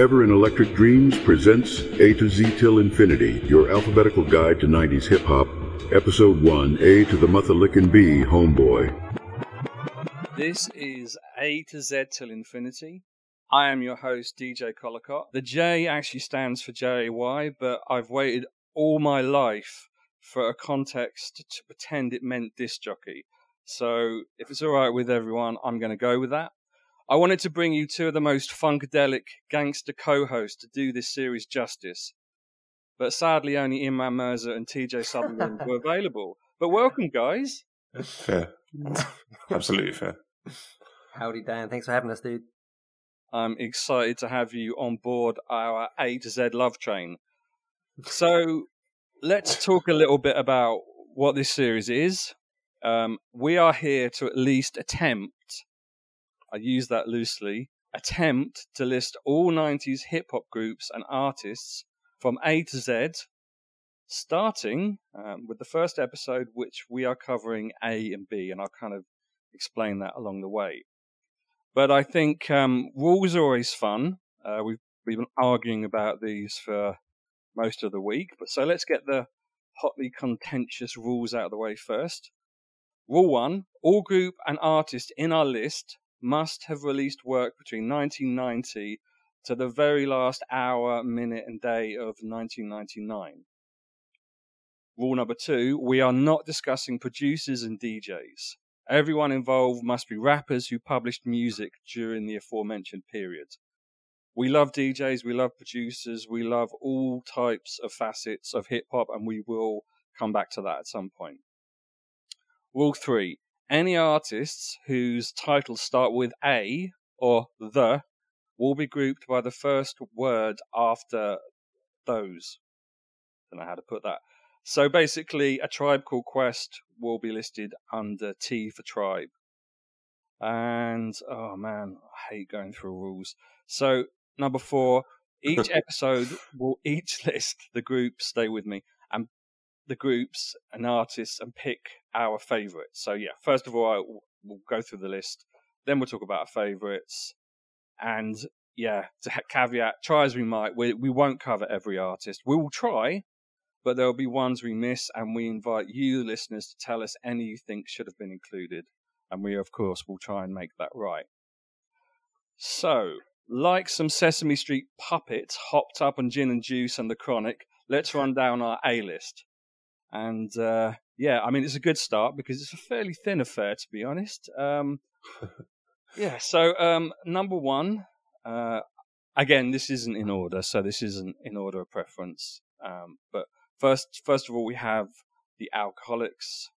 Forever in Electric Dreams presents A to Z Till Infinity, your alphabetical guide to 90s hip hop. Episode 1 A to the Muthalickin B, Homeboy. This is A to Z Till Infinity. I am your host, DJ Collicott. The J actually stands for JAY, but I've waited all my life for a context to pretend it meant disc jockey. So if it's all right with everyone, I'm going to go with that. I wanted to bring you two of the most funkadelic gangster co-hosts to do this series justice, but sadly only Imran Mirza and TJ Sutherland were available. But welcome, guys. Fair, absolutely fair. Howdy, Dan. Thanks for having us, dude. I'm excited to have you on board our A to Z love train. So let's talk a little bit about what this series is. Um, we are here to at least attempt I use that loosely, attempt to list all 90s hip hop groups and artists from A to Z, starting um, with the first episode, which we are covering A and B, and I'll kind of explain that along the way. But I think um, rules are always fun. Uh, we've, we've been arguing about these for most of the week, but so let's get the hotly contentious rules out of the way first. Rule one all group and artist in our list must have released work between 1990 to the very last hour, minute, and day of 1999. Rule number two we are not discussing producers and DJs. Everyone involved must be rappers who published music during the aforementioned period. We love DJs, we love producers, we love all types of facets of hip hop, and we will come back to that at some point. Rule three any artists whose titles start with A or the will be grouped by the first word after those. Don't know how to put that. So basically, a tribe called Quest will be listed under T for tribe. And oh man, I hate going through rules. So number four, each episode will each list the groups. Stay with me the groups and artists and pick our favourites. So yeah, first of all, we'll go through the list. Then we'll talk about our favourites. And yeah, to caveat, try as we might, we we won't cover every artist. We will try, but there will be ones we miss, and we invite you, listeners, to tell us any you think should have been included, and we of course will try and make that right. So, like some Sesame Street puppets hopped up on gin and juice and the chronic, let's run down our A list. And uh, yeah, I mean, it's a good start because it's a fairly thin affair, to be honest. Um, yeah, so um, number one, uh, again, this isn't in order, so this isn't in order of preference. Um, but first, first of all, we have the Alkaholiks.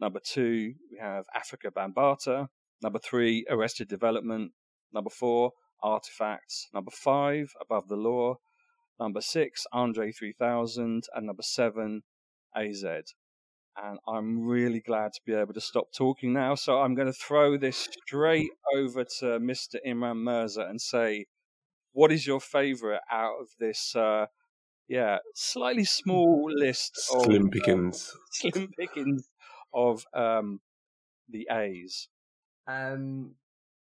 Number two, we have Afrika Bambaataa. Number three, Arrested Development. Number four, Artifacts. Number five, Above the Law. Number six, Andre 3000. And number seven, AZ. And I'm really glad to be able to stop talking now. So I'm going to throw this straight over to Mr. Imran Mirza and say, what is your favorite out of this, uh, yeah, slightly small list of slim uh, pickings, uh, slim pickings of um, the A's? Um,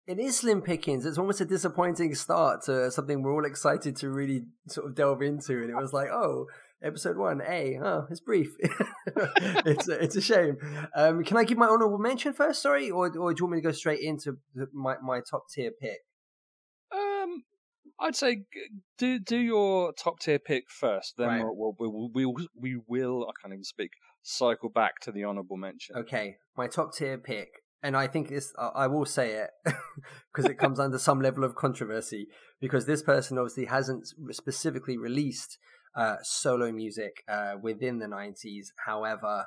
it is slim pickings. It's almost a disappointing start to something we're all excited to really sort of delve into, and it was like, oh, episode one, A. Oh, it's brief. it's a, it's a shame. Um, can I give my honorable mention first? Sorry, or or do you want me to go straight into my my top tier pick? Um, I'd say do do your top tier pick first. Then right. we'll, we'll, we'll, we'll, we will. I can't even speak. Cycle back to the honorable mention. Okay, my top tier pick. And I think this, I will say it because it comes under some level of controversy because this person obviously hasn't specifically released uh, solo music uh, within the 90s. However,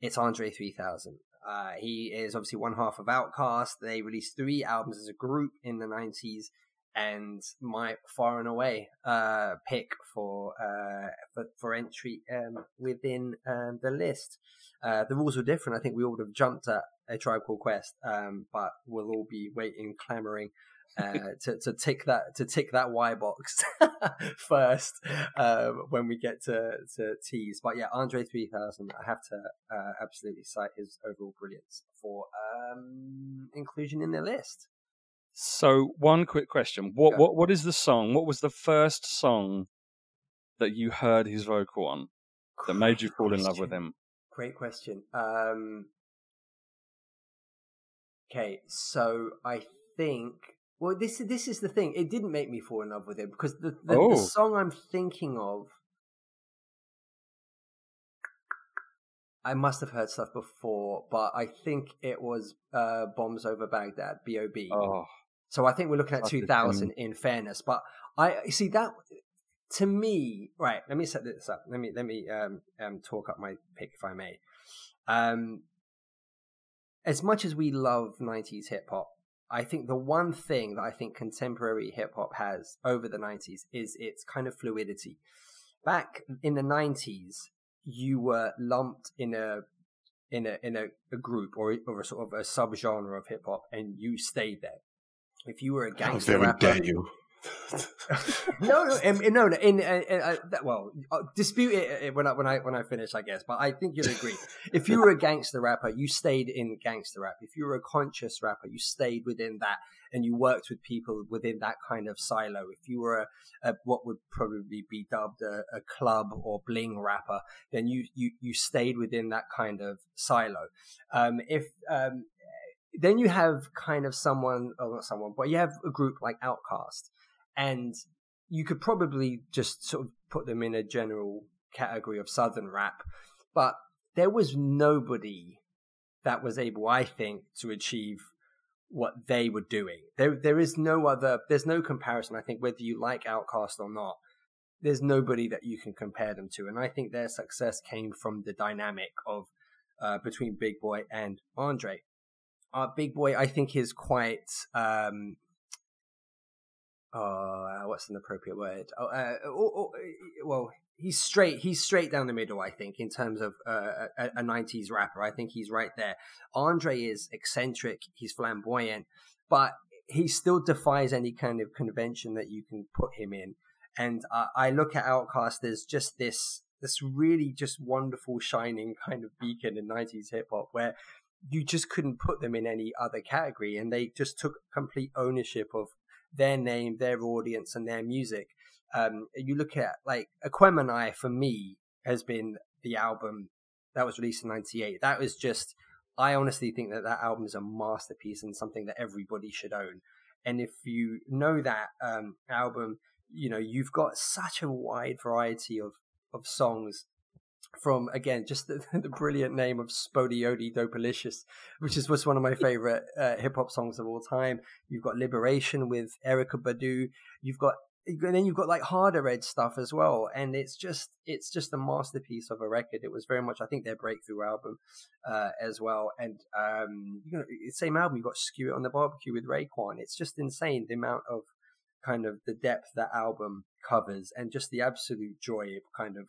it's Andre 3000. Uh, he is obviously one half of Outkast. They released three albums as a group in the 90s, and my far and away uh, pick for, uh, for, for entry um, within um, the list. Uh, the rules were different. I think we all would have jumped at a Tribe Called Quest, um, but we'll all be waiting, clamoring uh, to to tick that to tick that Y box first uh, when we get to to T's. But yeah, Andre three thousand, I have to uh, absolutely cite his overall brilliance for um, inclusion in the list. So, one quick question: what Go. what what is the song? What was the first song that you heard his vocal on that made you fall in love with him? Great question. Um, okay, so I think well, this this is the thing. It didn't make me fall in love with it because the the, Oh. the song I'm thinking of, I must have heard stuff before, but I think it was uh, "Bombs Over Baghdad" B.O.B. Oh, So I think we're looking at Such 2000 in fairness, but I see that to me, right, let me set this up. Let me let me um, um talk up my pick if I may. Um as much as we love 90s hip hop, I think the one thing that I think contemporary hip hop has over the 90s is its kind of fluidity. Back in the 90s, you were lumped in a in a in a, a group or or a sort of a subgenre of hip hop, and you stayed there. If you were a gangster rapper, dare you? no, no, in, in- no. In, in, uh, well, uh, dispute it uh, when I when I when I finish, I guess. But I think you'll agree. if you were a gangster rapper, you stayed in gangster rap. If you were a conscious rapper, you stayed within that, and you worked with people within that kind of silo. If you were a, a what would probably be dubbed a, a club or bling rapper, then you you you stayed within that kind of silo. Um, if um, then you have kind of someone, or not someone, but you have a group like Outkast, and you could probably just sort of put them in a general category of southern rap, but there was nobody that was able, I think, to achieve what they were doing. There, there is no other. There's no comparison. I think whether you like Outkast or not, there's nobody that you can compare them to, and I think their success came from the dynamic of uh, between Big Boi and Andre. Uh, Big Boi, I think, is quite. Um, uh, what's an appropriate word? Oh, uh, oh, oh, well, he's straight. He's straight down the middle. I think in terms of uh, a, a '90s rapper, I think he's right there. Andre is eccentric. He's flamboyant, but he still defies any kind of convention that you can put him in. And uh, I look at Outkast as just this, this really just wonderful, shining kind of beacon in '90s hip hop, where you just couldn't put them in any other category, and they just took complete ownership of their name, their audience, and their music. Um, you look at like Aquemini for me has been the album that was released in '98. That was just, I honestly think that that album is a masterpiece and something that everybody should own. And if you know that um, album, you know you've got such a wide variety of of songs from again just the, the brilliant name of SpottieOttieDopaliscious, which is was one of my favorite uh, hip hop songs of all time. You've got Liberation with Erykah Badu. You've got and then you've got like harder edge stuff as well, and it's just it's just a masterpiece of a record. It was very much I think their breakthrough album uh, as well, and um, you know same album you've got Skew It on the Barbecue with Raekwon. It's just insane the amount of kind of the depth that album covers and just the absolute joy it kind of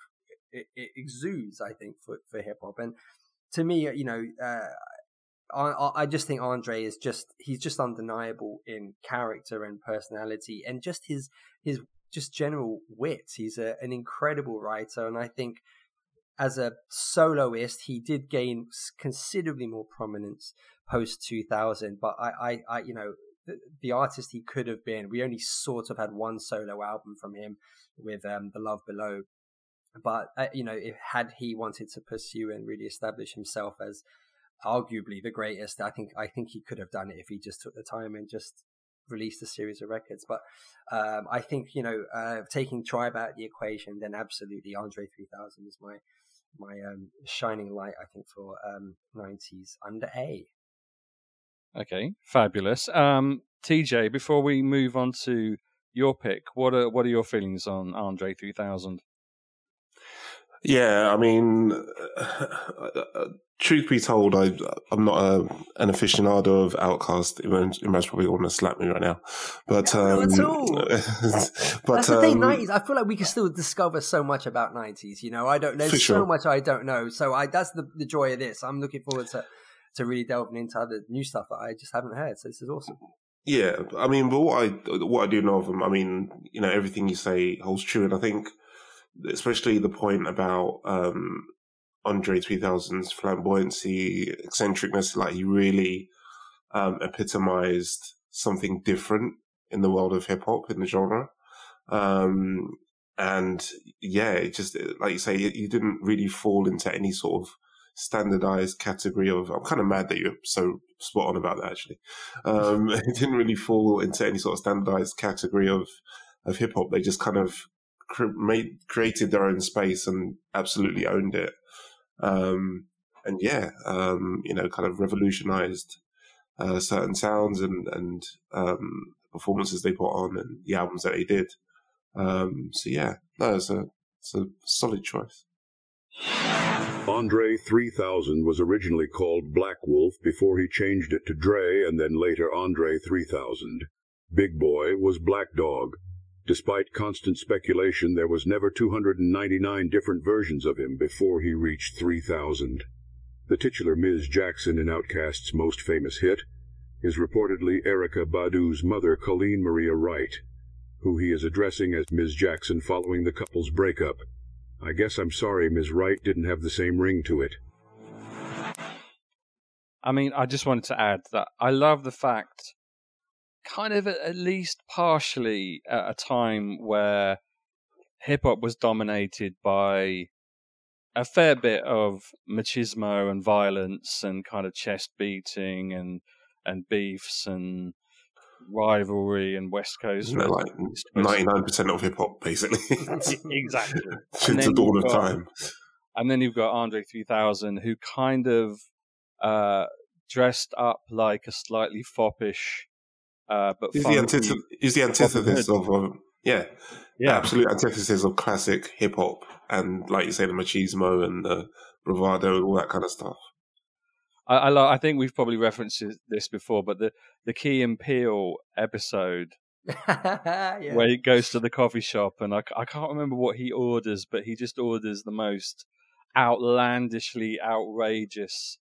it, it exudes i think for, for hip-hop and to me you know uh, I, I just think andre is just he's just undeniable in character and personality and just his his just general wit he's a, an incredible writer and i think as a soloist he did gain considerably more prominence post 2000 but I, I i you know the, the artist he could have been. We only sort of had one solo album from him with um, The Love Below. But, uh, you know, if, had he wanted to pursue and really establish himself as arguably the greatest, I think I think he could have done it if he just took the time and just released a series of records. But um, I think, you know, uh, taking Tribe out the equation, then absolutely Andre 3000 is my my um, shining light, I think, for um, 90s under A. Okay, fabulous. Um, TJ, before we move on to your pick, what are what are your feelings on Andre 3000? Yeah, I mean, truth be told, I I'm not a, an aficionado of Outkast. Imran's probably want to slap me right now, but um, at all. but That's the thing, um, nineties. I feel like we can still discover so much about nineties. You know, I don't. There's For so sure. much I don't know. So I that's the the joy of this. I'm looking forward to to really delving into other new stuff that I just haven't heard. So this is awesome. Yeah, I mean, but what I what I do know of them, I mean, you know, everything you say holds true, and I think, especially the point about um, Andre 3000's flamboyancy, eccentricness, like he really um, epitomized something different in the world of hip hop in the genre. Um, and yeah, it just like you say, you didn't really fall into any sort of standardized category of. I'm kind of mad that you're so spot on about that. Actually, um, it didn't really fall into any sort of standardized category of of hip hop. They just kind of made created their own space and absolutely owned it. Um, and yeah, um, you know, kind of revolutionized uh, certain sounds and and um, performances they put on and the albums that they did. Um, so yeah, no, it's a it's a solid choice. Andre 3000 was originally called Black Wolf before he changed it to Dre and then later Andre 3000. Big Boi was Black Dog. Despite constant speculation, there was never 299 different versions of him before he reached 3000. The titular Ms. Jackson in Outkast's most famous hit is reportedly Erykah Badu's mother, Colleen Maria Wright, who he is addressing as Ms. Jackson following the couple's breakup. I guess I'm sorry Ms. Wright didn't have the same ring to it. I mean, I just wanted to add that I love the fact, kind of at least partially, at a time where hip hop was dominated by a fair bit of machismo and violence and kind of chest beating and and beefs and rivalry and West Coast. Isn't like ninety nine percent of hip hop, basically? exactly. Since the dawn of time. And then you've got Andre three thousand, who kind of uh, dressed up like a slightly foppish, uh, but he's the, antith- he's the antithesis of um, yeah, yeah, absolute antithesis of classic hip hop, and like you say, the machismo and the bravado and all that kind of stuff. I, I, I think we've probably referenced this before, but the the Key and Peele episode yeah. where he goes to the coffee shop and I, I can't remember what he orders, but he just orders the most outlandishly outrageous,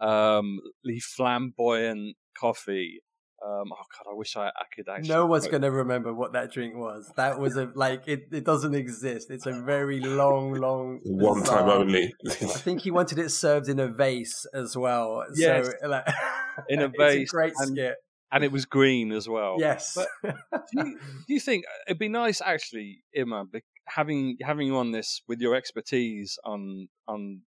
um, flamboyant coffee um, oh god, I wish I, I could actually. No one's going to remember what that drink was. That was a like it. It doesn't exist. It's a very long, long. One bizarre. time only. I think he wanted it served in a vase as well. Yes, so, like, in a vase. A great and, skit. And it was green as well. Yes. But do you, do you think it'd be nice, actually, Imma, having having you on this with your expertise on on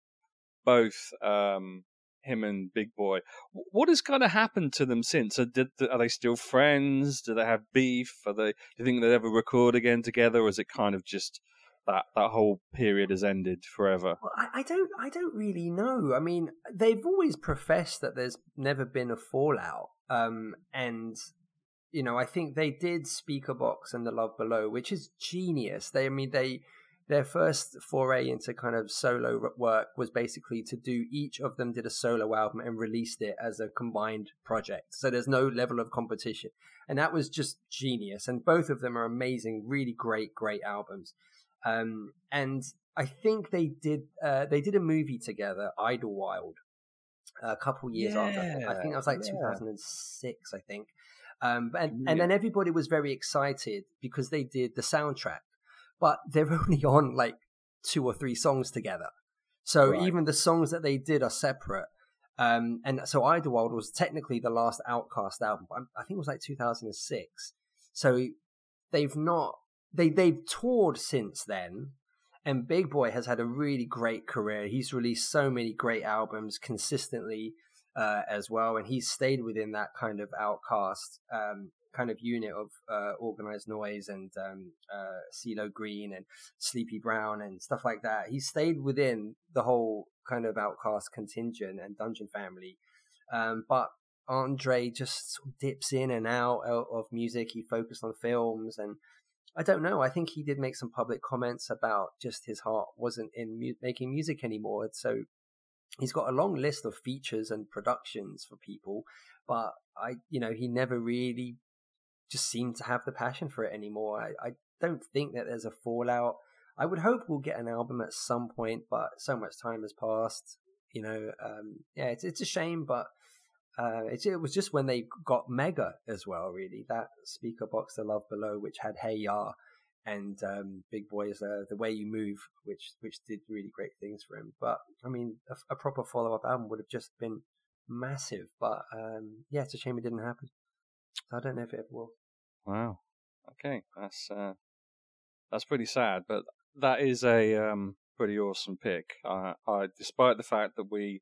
both um, him and Big Boi. What has kind of happened to them since? Are, did, are they still friends? Do they have beef? Are they? Do you think they'll ever record again together, or is it kind of just that that whole period has ended forever? Well, I, I, don't. I don't really know. I mean, they've always professed that there's never been a fallout, um, and you know, I think they did Speakerboxxx and The Love Below, which is genius. They, I mean, they their first foray into kind of solo work was basically to do each of them did a solo album and released it as a combined project. So there's no level of competition. And that was just genius. And both of them are amazing, really great, great albums. Um, and I think they did uh, they did a movie together, Idlewild, a couple years yeah, after. I think that was like yeah. 2006, I think. Um, and, yeah. and then everybody was very excited because they did the soundtrack but they're only on like two or three songs together. So right. even the songs that they did are separate. Um, and so Idlewild was technically the last Outkast album. I think it was like 2006. So they've not they they've toured since then. And Big Boi has had a really great career. He's released so many great albums consistently uh, as well, and he's stayed within that kind of Outkast um, kind of unit of uh, Organized Noize and um, uh, CeeLo Green and Sleepy Brown and stuff like that. He stayed within the whole kind of Outkast contingent and Dungeon Family. Um, but Andre just dips in and out of music. He focused on films and I don't know. I think he did make some public comments about just his heart wasn't in mu- making music anymore. So he's got a long list of features and productions for people, but I, you know, he never really just seem to have the passion for it anymore. I, I don't think that there's a fallout. I would hope we'll get an album at some point, but so much time has passed. You know, um, yeah, it's it's a shame, but uh, it, it was just when they got Mega as well. Really, that Speakerboxxx, The Love Below, which had Hey Ya, and um, Big Bois, uh, The Way You Move, which which did really great things for him. But I mean, a, a proper follow up album would have just been massive. But um, yeah, it's a shame it didn't happen. I don't know if it ever will. Wow. Okay, that's uh, that's pretty sad, but that is a um, pretty awesome pick. Uh, I, despite the fact that we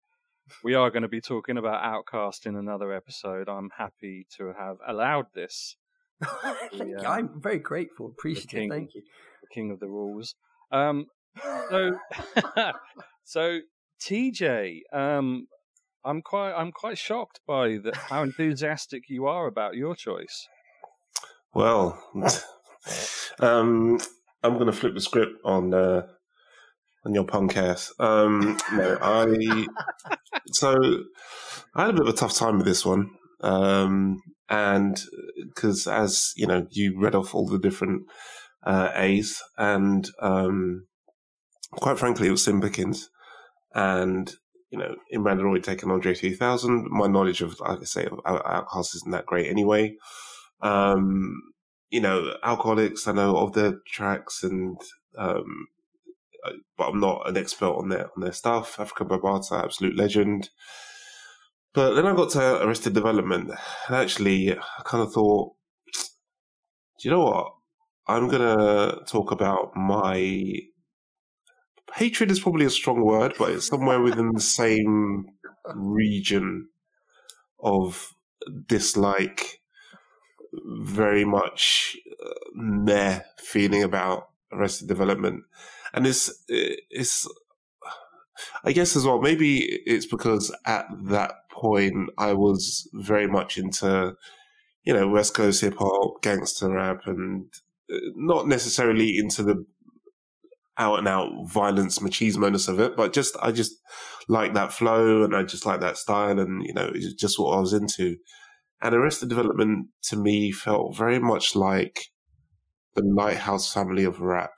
we are going to be talking about Outkast in another episode, I'm happy to have allowed this. Thank you. I'm very grateful, appreciative. king. Thank you. The king of the rules. Um, so, so TJ, um, I'm quite I'm quite shocked by the, how enthusiastic you are about your choice. Well, um, I'm going to flip the script on uh, on your podcast. Um, no, I so I had a bit of a tough time with this one, um, and because as you know, you read off all the different uh, A's, and um, quite frankly, it was Sim and you know, Imran Roy taking Andre 3000. My knowledge of, like I say, of Outkast isn't that great anyway. Um, you know, Alkaholiks, I know of their tracks and, um, uh, but I'm not an expert on their, on their stuff. Afrika Bambaataa, absolute legend. But then I got to Arrested Development and actually I kind of thought, do you know what? I'm going to talk about my hatred is probably a strong word, but it's somewhere within the same region of dislike, very much uh, meh feeling about Arrested Development, and it's it's. I guess as well, maybe it's because at that point I was very much into, you know, West Coast hip hop, gangster rap, and uh, not necessarily into the out and out violence machismo of it, but just I just like that flow and I just like that style and you know it's just what I was into. And Arrested Development to me felt very much like the Lighthouse family of rap.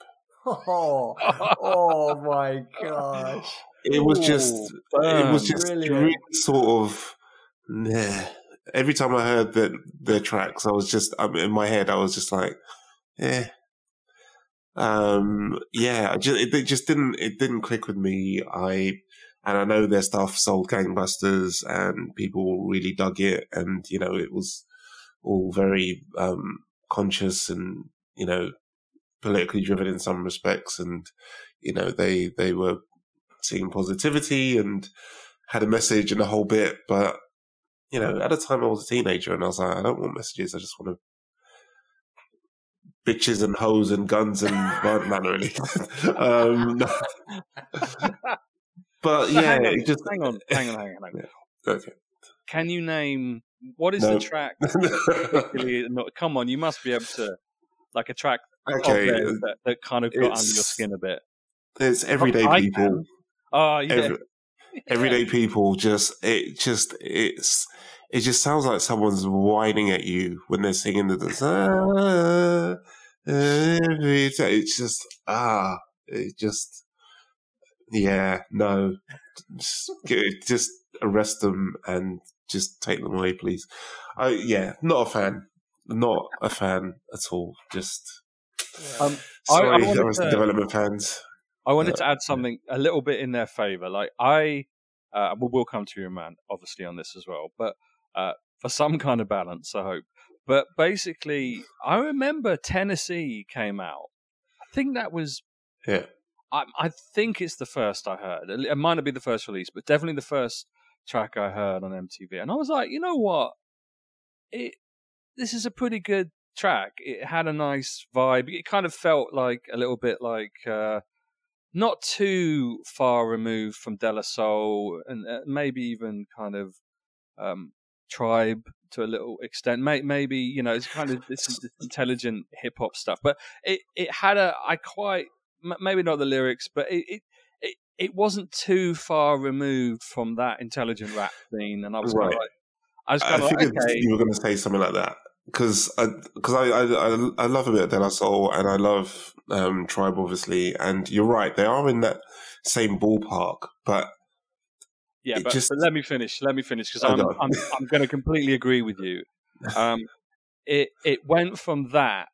Oh, oh my gosh! It was just, it was just really sort of, nah. Every time I heard that their tracks, I was just, I mean, in my head, I was just like, eh, um, yeah, I just, it, it, just didn't it didn't click with me. I and I know their stuff sold gangbusters, and people really dug it, and you know it was all very um, conscious and you know politically driven in some respects, and you know they they were seeing positivity and had a message and a whole bit, but you know, at the time I was a teenager and I was like, I don't want messages. I just want to bitches and hoes and guns and man, really. um, but yeah, hang on, just hang on, hang on, hang on. Hang on. Okay. Can you name what is No. the track? come on, you must be able to like a track Okay, that, that kind of got under your skin a bit. it's everyday people. Oh yeah, Every, everyday people just it just it's it just sounds like someone's whining at you when they're singing the ah, every time. it's just ah it just yeah no just, just arrest them and just take them away please I yeah not a fan not a fan at all just Um, I- I sorry wanted Arrested to- development fans I wanted Yeah. to add something a little bit in their favor. Like I, uh, we'll, we'll come to you, man, obviously on this as well. But uh, for some kind of balance, I hope. But basically, I remember Tennessee came out. I think that was. yeah I, I think it's the first I heard. It might not be the first release, but definitely the first track I heard on MTV. And I was like, you know what? It this is a pretty good track. It had a nice vibe. It kind of felt like a little bit like uh, not too far removed from De La Soul, and uh, maybe even kind of um, Tribe to a little extent. May- maybe you know it's kind of this, this intelligent hip hop stuff, but it it had a I quite m- maybe not the lyrics, but it. it it, it wasn't too far removed from that intelligent rap scene, and I was kind Right. of like, I was I kind of like, okay, you were going to say something like that because because I, I, I I love a bit of De La Soul and I love um, Tribe obviously, and you're right, they are in that same ballpark. But Yeah, but, just- but let me finish. Let me finish because Oh, I'm. I'm I'm going to completely agree with you. Um, it it went from that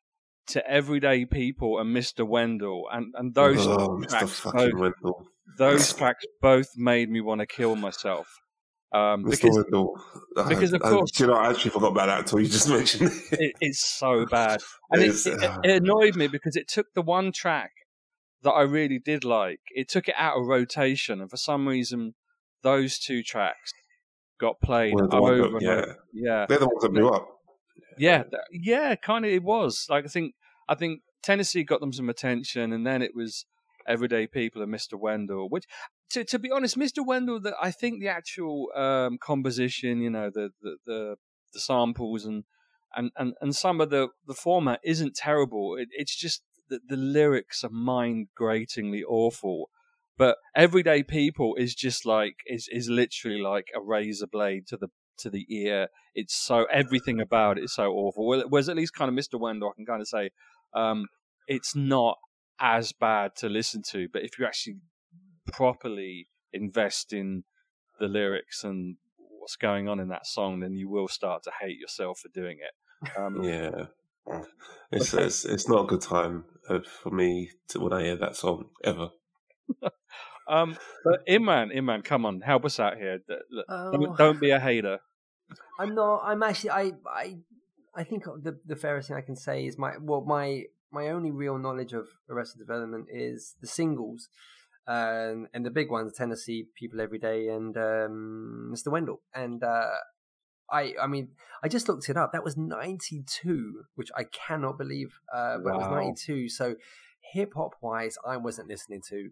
to everyday people and Mr. Wendell and and those oh, tracks both, those tracks both made me want to kill myself. Um, Mr. because Wendell. I- because of I- course- you know, I actually forgot about that until you just mentioned it. it, it's so bad, and It's, it, uh, it annoyed me because it took the one track that I really did like. It took it out of rotation, and for some reason, those two tracks got played the over that- and yeah. over. Yeah, They're the ones that blew up. yeah, yeah. Kind of, it was like I think I think Tennessee got them some attention, and then it was Everyday People and Mr. Wendell. Which, to to be honest, Mr. Wendell, that I think the actual um, composition, you know, the the the, the samples and, and and and some of the the format isn't terrible. It, it's just that the lyrics are mind gratingly awful. But everyday people is just like is is literally like a razor blade to the to the ear it's so everything about it is so awful. Well, Whereas at least kind of Mr. Wendell, I can kind of say um, it's not as bad to listen to, but if you actually properly invest in the lyrics and what's going on in that song, then you will start to hate yourself for doing it. Um, Yeah. It's, it's it's not a good time uh, for me to, when I hear that song ever. um, but come on, help us out here. D- look, Oh. Don't, don't be a hater. I'm not. I'm actually. I. I. I think the the fairest thing I can say is my well my my only real knowledge of Arrested Development is the singles, um, and the big ones: Tennessee, People Every Day, and um, Mr. Wendell. And uh, I. I mean, I just looked it up. That was '92, which I cannot believe. Uh, but it was '92. So hip hop wise, I wasn't listening to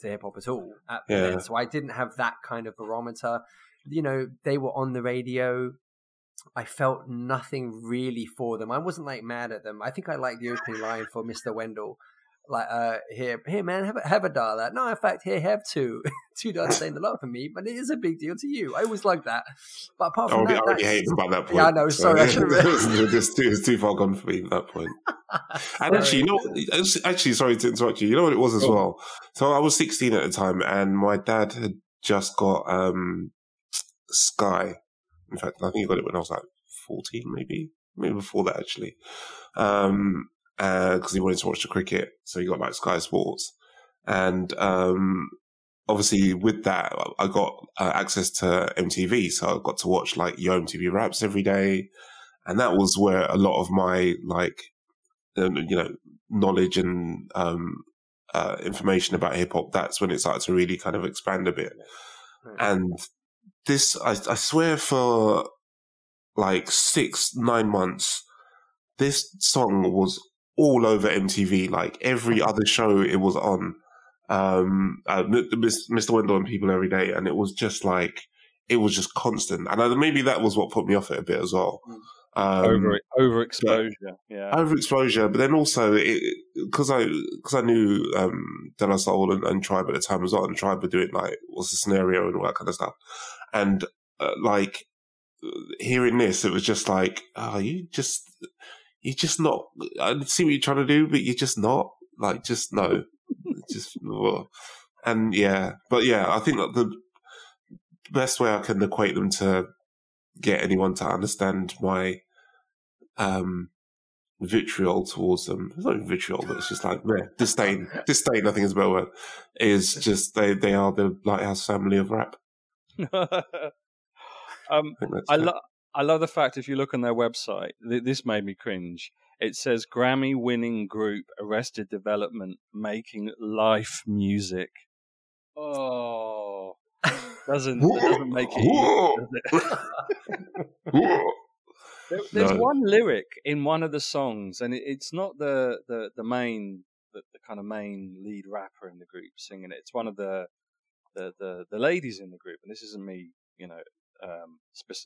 to hip hop at all at Yeah. then. So I didn't have that kind of barometer. You know, they were on the radio. I felt nothing really for them. I wasn't like mad at them. I think I liked the opening line for Mr. Wendell. Like, uh, here, here, man, have a, have a dollar. No, in fact, here, have two. two dollars ain't a lot for me, but it is a big deal to you. I always like that. But apart from I that, already hate by that point. Yeah, I know, sorry, I should've- it's, too, it's too far gone for me at that point. And actually, you know, actually, sorry to interrupt you. You know what it was as on. well. So I was 16 at the time, and my dad had just got um, Sky. In fact, I think he got it when I was like 14, maybe, maybe before that actually, um, because he wanted to watch the cricket, so he got like Sky Sports, and um, obviously with that, I got uh, access to MTV, so I got to watch like Yo MTV Raps every day, and that was where a lot of my like um, you know knowledge and um, uh, information about hip hop. That's when it started to really kind of expand a bit. Right. And this, I, I swear, for like six nine months, this song was all over MTV. Like every other show it was on, um, uh, Mr. Wendell and People Every Day, and it was just like it was just constant. And maybe that was what put me off it a bit as well. Mm. Um, Over overexposure. Yeah. overexposure, but then also because I because I knew um, De La Soul and, and Tribe at the time as well, and Tribe were doing like what's the scenario and all that kind of stuff, and uh, like hearing this, it was just like, oh, you just you just not. I see what you're trying to do, but you're just not. Like, just no, just ugh. and yeah, but yeah, I think that the best way I can equate them to get anyone to understand my um vitriol towards them. It's not vitriol, but it's just like meh, disdain. disdain, I think is a better word. Is just they they are the lighthouse family of rap. um, I I love I love the fact if you look on their website, th- this made me cringe. It says Grammy winning group Arrested Development making life music. Oh, doesn't doesn't make it. easy, does it? There, there's No. one lyric in one of the songs, and it, it's not the, the, the main the, the kind of main lead rapper in the group singing it. It's one of the the, the, the ladies in the group, and this isn't me, you know, um, spec-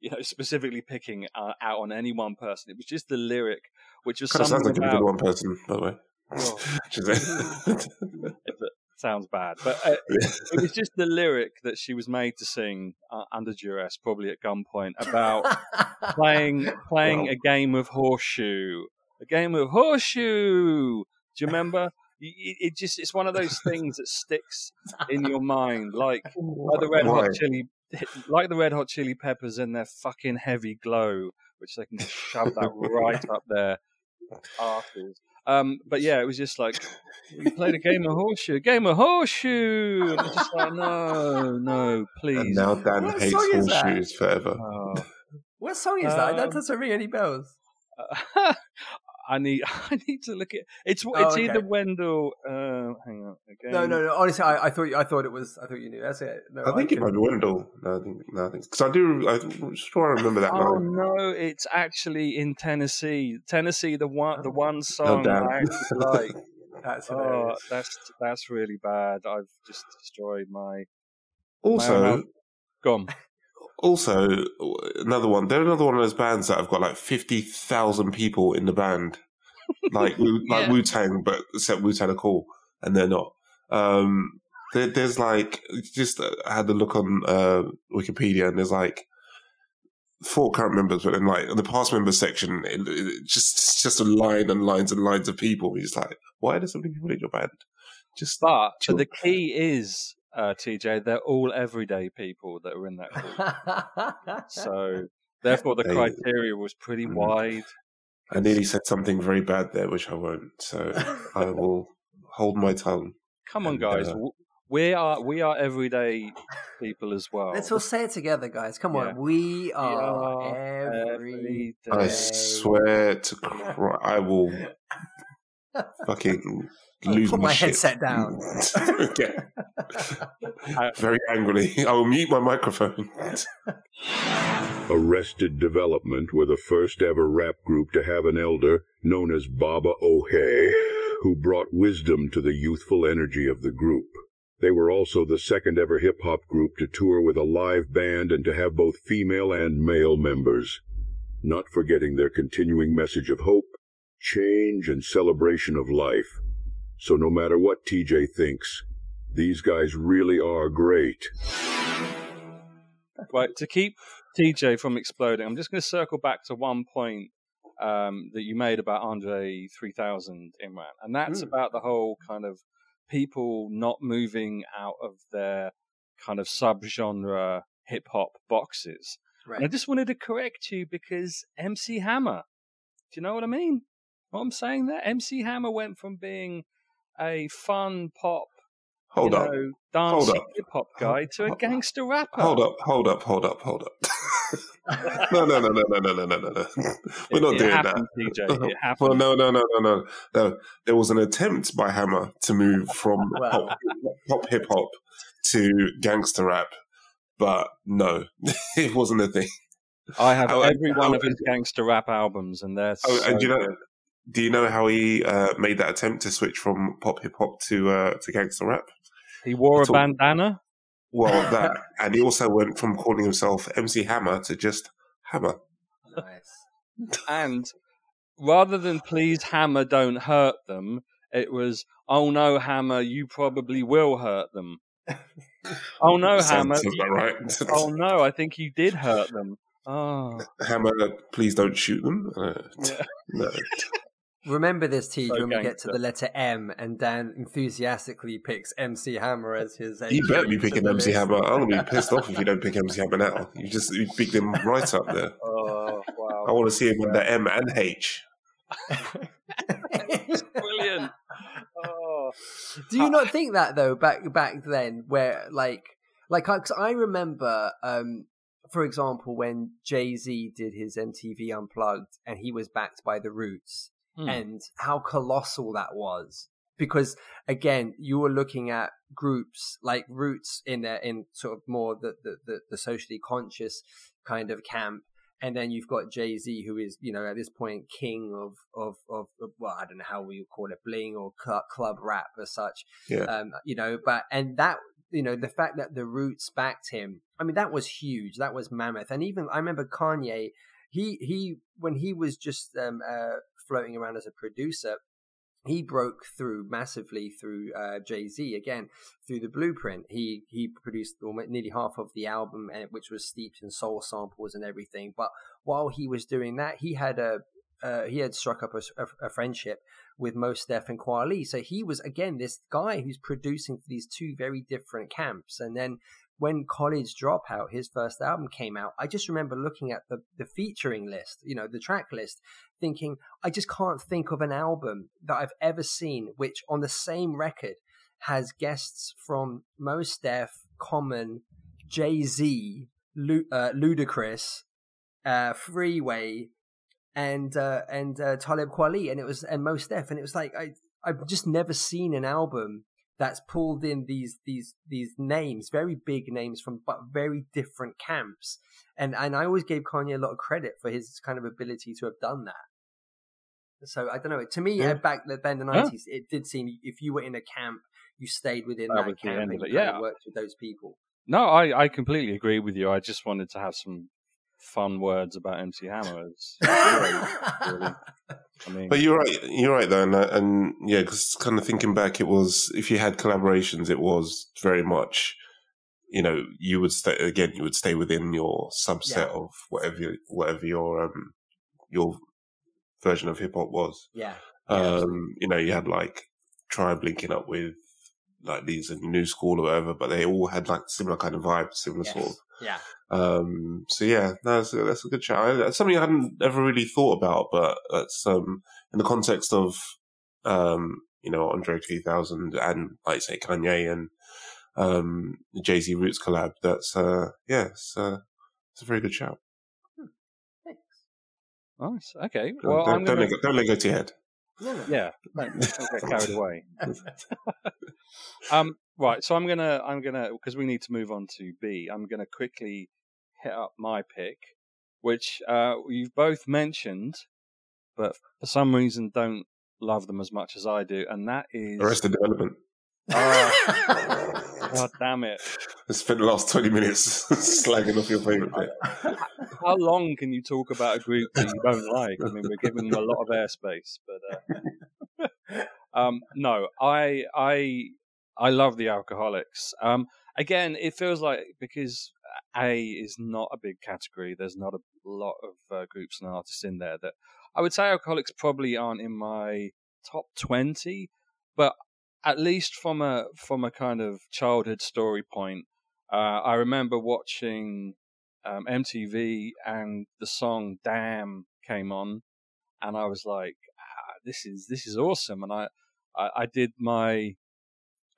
you know, specifically picking uh, out on any one person. It was just the lyric, which was Kind of sounds something like a about. one person, by the way. Oh. If it sounds bad, but uh, it was just the lyric that she was made to sing uh, under duress, probably at gunpoint, about playing playing Wow. a game of horseshoe. A game of horseshoe. Do you remember? It just it's one of those things that sticks in your mind, like like the red Why? hot chili, like the red hot chili peppers and their fucking heavy glow, which they can just shove that right up their asses. Um, but yeah, it was just like we played a game of horseshoe, game of horseshoe, and it's just like no, no, please. And please. now Dan What hates song is that? horseshoes forever. Oh. What song is that? That Um, doesn't ring any bells. I need I need to look at it's Oh, it's okay. either Wendell. Uh, hang on, again. No, no, no. Honestly, I, I thought I thought it was. I thought you knew. That's it. No, I think it might be Wendell. No, I think no, I think because I do. I'm sure I remember that Oh line. no, it's actually in Tennessee. Tennessee, the one the one song damn. I actually like. That's Oh, that's that's really bad. I've just destroyed my. Also, Gone. Also another one. They're another one of those bands that have got like fifty thousand people in the band, like like Yeah. Wu Tang, but except Wu Tang are cool, and they're not. Um, there, there's like just uh, I had a look on uh, Wikipedia, and there's like four current members, but then like in the past members section, it, it just it's just a line and lines and lines of people. It's like, why are there so many people in your band? Just But Chill. the key is, uh, TJ, they're all everyday people that are in that group. so therefore, the They- criteria was pretty Mm. wide. I nearly said something very bad there, which I won't. So I will hold my tongue. Come on, And, guys. uh, we are we are everyday people as well. Let's all say it together, guys. Come Yeah. on. We are are every I swear to Christ, I will fucking I'll lose put my shit. headset down. okay. Very angrily, I will mute my microphone. Arrested Development were the first ever rap group to have an elder known as Baba Oje, who brought wisdom to the youthful energy of the group. They were also the second ever hip hop group to tour with a live band and to have both female and male members. Not forgetting their continuing message of hope, change, and celebration of life. So no matter what TJ thinks, these guys really are great. Right, to keep TJ from exploding, I'm just going to circle back to one point um, that you made about Andre 3000 Imran, and that's. Mm. about the whole kind of people not moving out of their kind of subgenre hip hop boxes. And I just wanted to correct you because MC Hammer, do you know what I mean? What I'm saying there? MC Hammer went from being a fun pop, Hold you up, know, dance Hold hip hop guy to a gangster rapper. hold up, hold up, hold up, hold up. no, no, no, no, no, no, no, no, no, no. We're It- not it doing happened, that. TJ. It happened. Well, no, no, no, no, no, no. There was an attempt by Hammer to move from Well. pop, pop hip hop to gangster rap, but no, it wasn't a thing. I have Oh, every and- one oh, of his gangster rap albums, and they're Oh, so and you know, good. Do you know how he uh, made that attempt to switch from pop hip hop to uh, to gangster rap? he wore a all. bandana. Well, that, and he also went from calling himself MC Hammer to just Hammer. Nice. and rather than please hammer don't hurt them it was oh no hammer you probably will hurt them oh no hammer Sounds about right. oh no i think you did hurt them oh Hammer, please don't shoot them. Uh, Yeah. no. Remember this, Teague, So when we get to the letter M and Dan enthusiastically picks MC Hammer as his. You better be picking MC list. Hammer. I'm gonna be pissed off if you don't pick MC Hammer now. You just you picked him right up there. oh I want to see him under M and H. brilliant oh Do you not think that though? Back back then, where like like cause I remember, um, for example, when Jay Z did his MTV Unplugged, and he was backed by the Roots, Hmm. and how colossal that was. Because again, you were looking at groups like Roots in their in sort of more the the, the, the socially conscious kind of camp. And then you've got Jay Z, who is, you know, at this point, king of, of, of, of well, I don't know how we would call it, bling or club, club rap as such Yeah. um, you know, but and that you know the fact that the Roots backed him, I mean that was huge, that was mammoth, and even I remember Kanye, he he when he was just um, uh, floating around as a producer. He broke through massively through uh, Jay Z again through the Blueprint. He he produced almost nearly half of the album, and which was steeped in soul samples and everything. But while he was doing that, he had a uh, he had struck up a, a, a friendship with Mos Def and Kweli. So he was again this guy who's producing for these two very different camps. And then when College Dropout, his first album came out, I just remember looking at the, the featuring list, you know, the track list, thinking, I just can't think of an album that I've ever seen which on the same record has guests from Mos Def, Common, Jay Z, Lu- uh, Ludacris, uh, Freeway, and uh, and uh, Talib Kweli, and it was and Mos Def, and it was like I I've just never seen an album that's pulled in these these these names, very big names from but very different camps. And and I always gave Kanye a lot of credit for his kind of ability to have done that. So I don't know. To me, yeah. back then the nineties, yeah. it did seem if you were in a camp, you stayed within that, that camp and yeah. worked with those people. No, I, I completely agree with you. I just wanted to have some fun words about MC Hammer. really, I mean, but you're right. You're right though, and, uh, and yeah, because kind of thinking back, it was if you had collaborations, it was very much, you know, you would stay again. You would stay within your subset yeah. of whatever whatever your um your version of hip hop was. Yeah. Um, you know, you had like Tribe linking up with like these new school or whatever, but they all had like similar kind of vibe, similar yes. sort of yeah. Um, so yeah, that's a, that's a good shout. That's something I hadn't ever really thought about, but that's um, in the context of um, you know Andre 3000 and like say Kanye and um, the Jay Z Roots collab. That's uh, yeah, it's, uh, it's a very good shout. Thanks. Nice. Okay. Well, don't, don't, let go, don't let go to your head. Yeah, don't, don't get carried away. um, Right, so I'm gonna I'm gonna because we need to move on to B. I'm gonna quickly hit up my pick, which uh, you've both mentioned, but for some reason don't love them as much as I do, and that is Arrested Development. Oh, God damn it! I spent the last twenty minutes slagging off your favorite bit. How long can you talk about a group that you don't like? I mean, we're giving them a lot of airspace, but uh, um, no, I I I love the Alkaholiks. Um, again, it feels like because A is not a big category, there's not a lot of uh, groups and artists in there that I would say Alkaholiks probably aren't in my top 20, but at least from a from a kind of childhood story point, uh, I remember watching um, MTV and the song "Damn" came on, and I was like, ah, "This is this is awesome!" And I I, I did my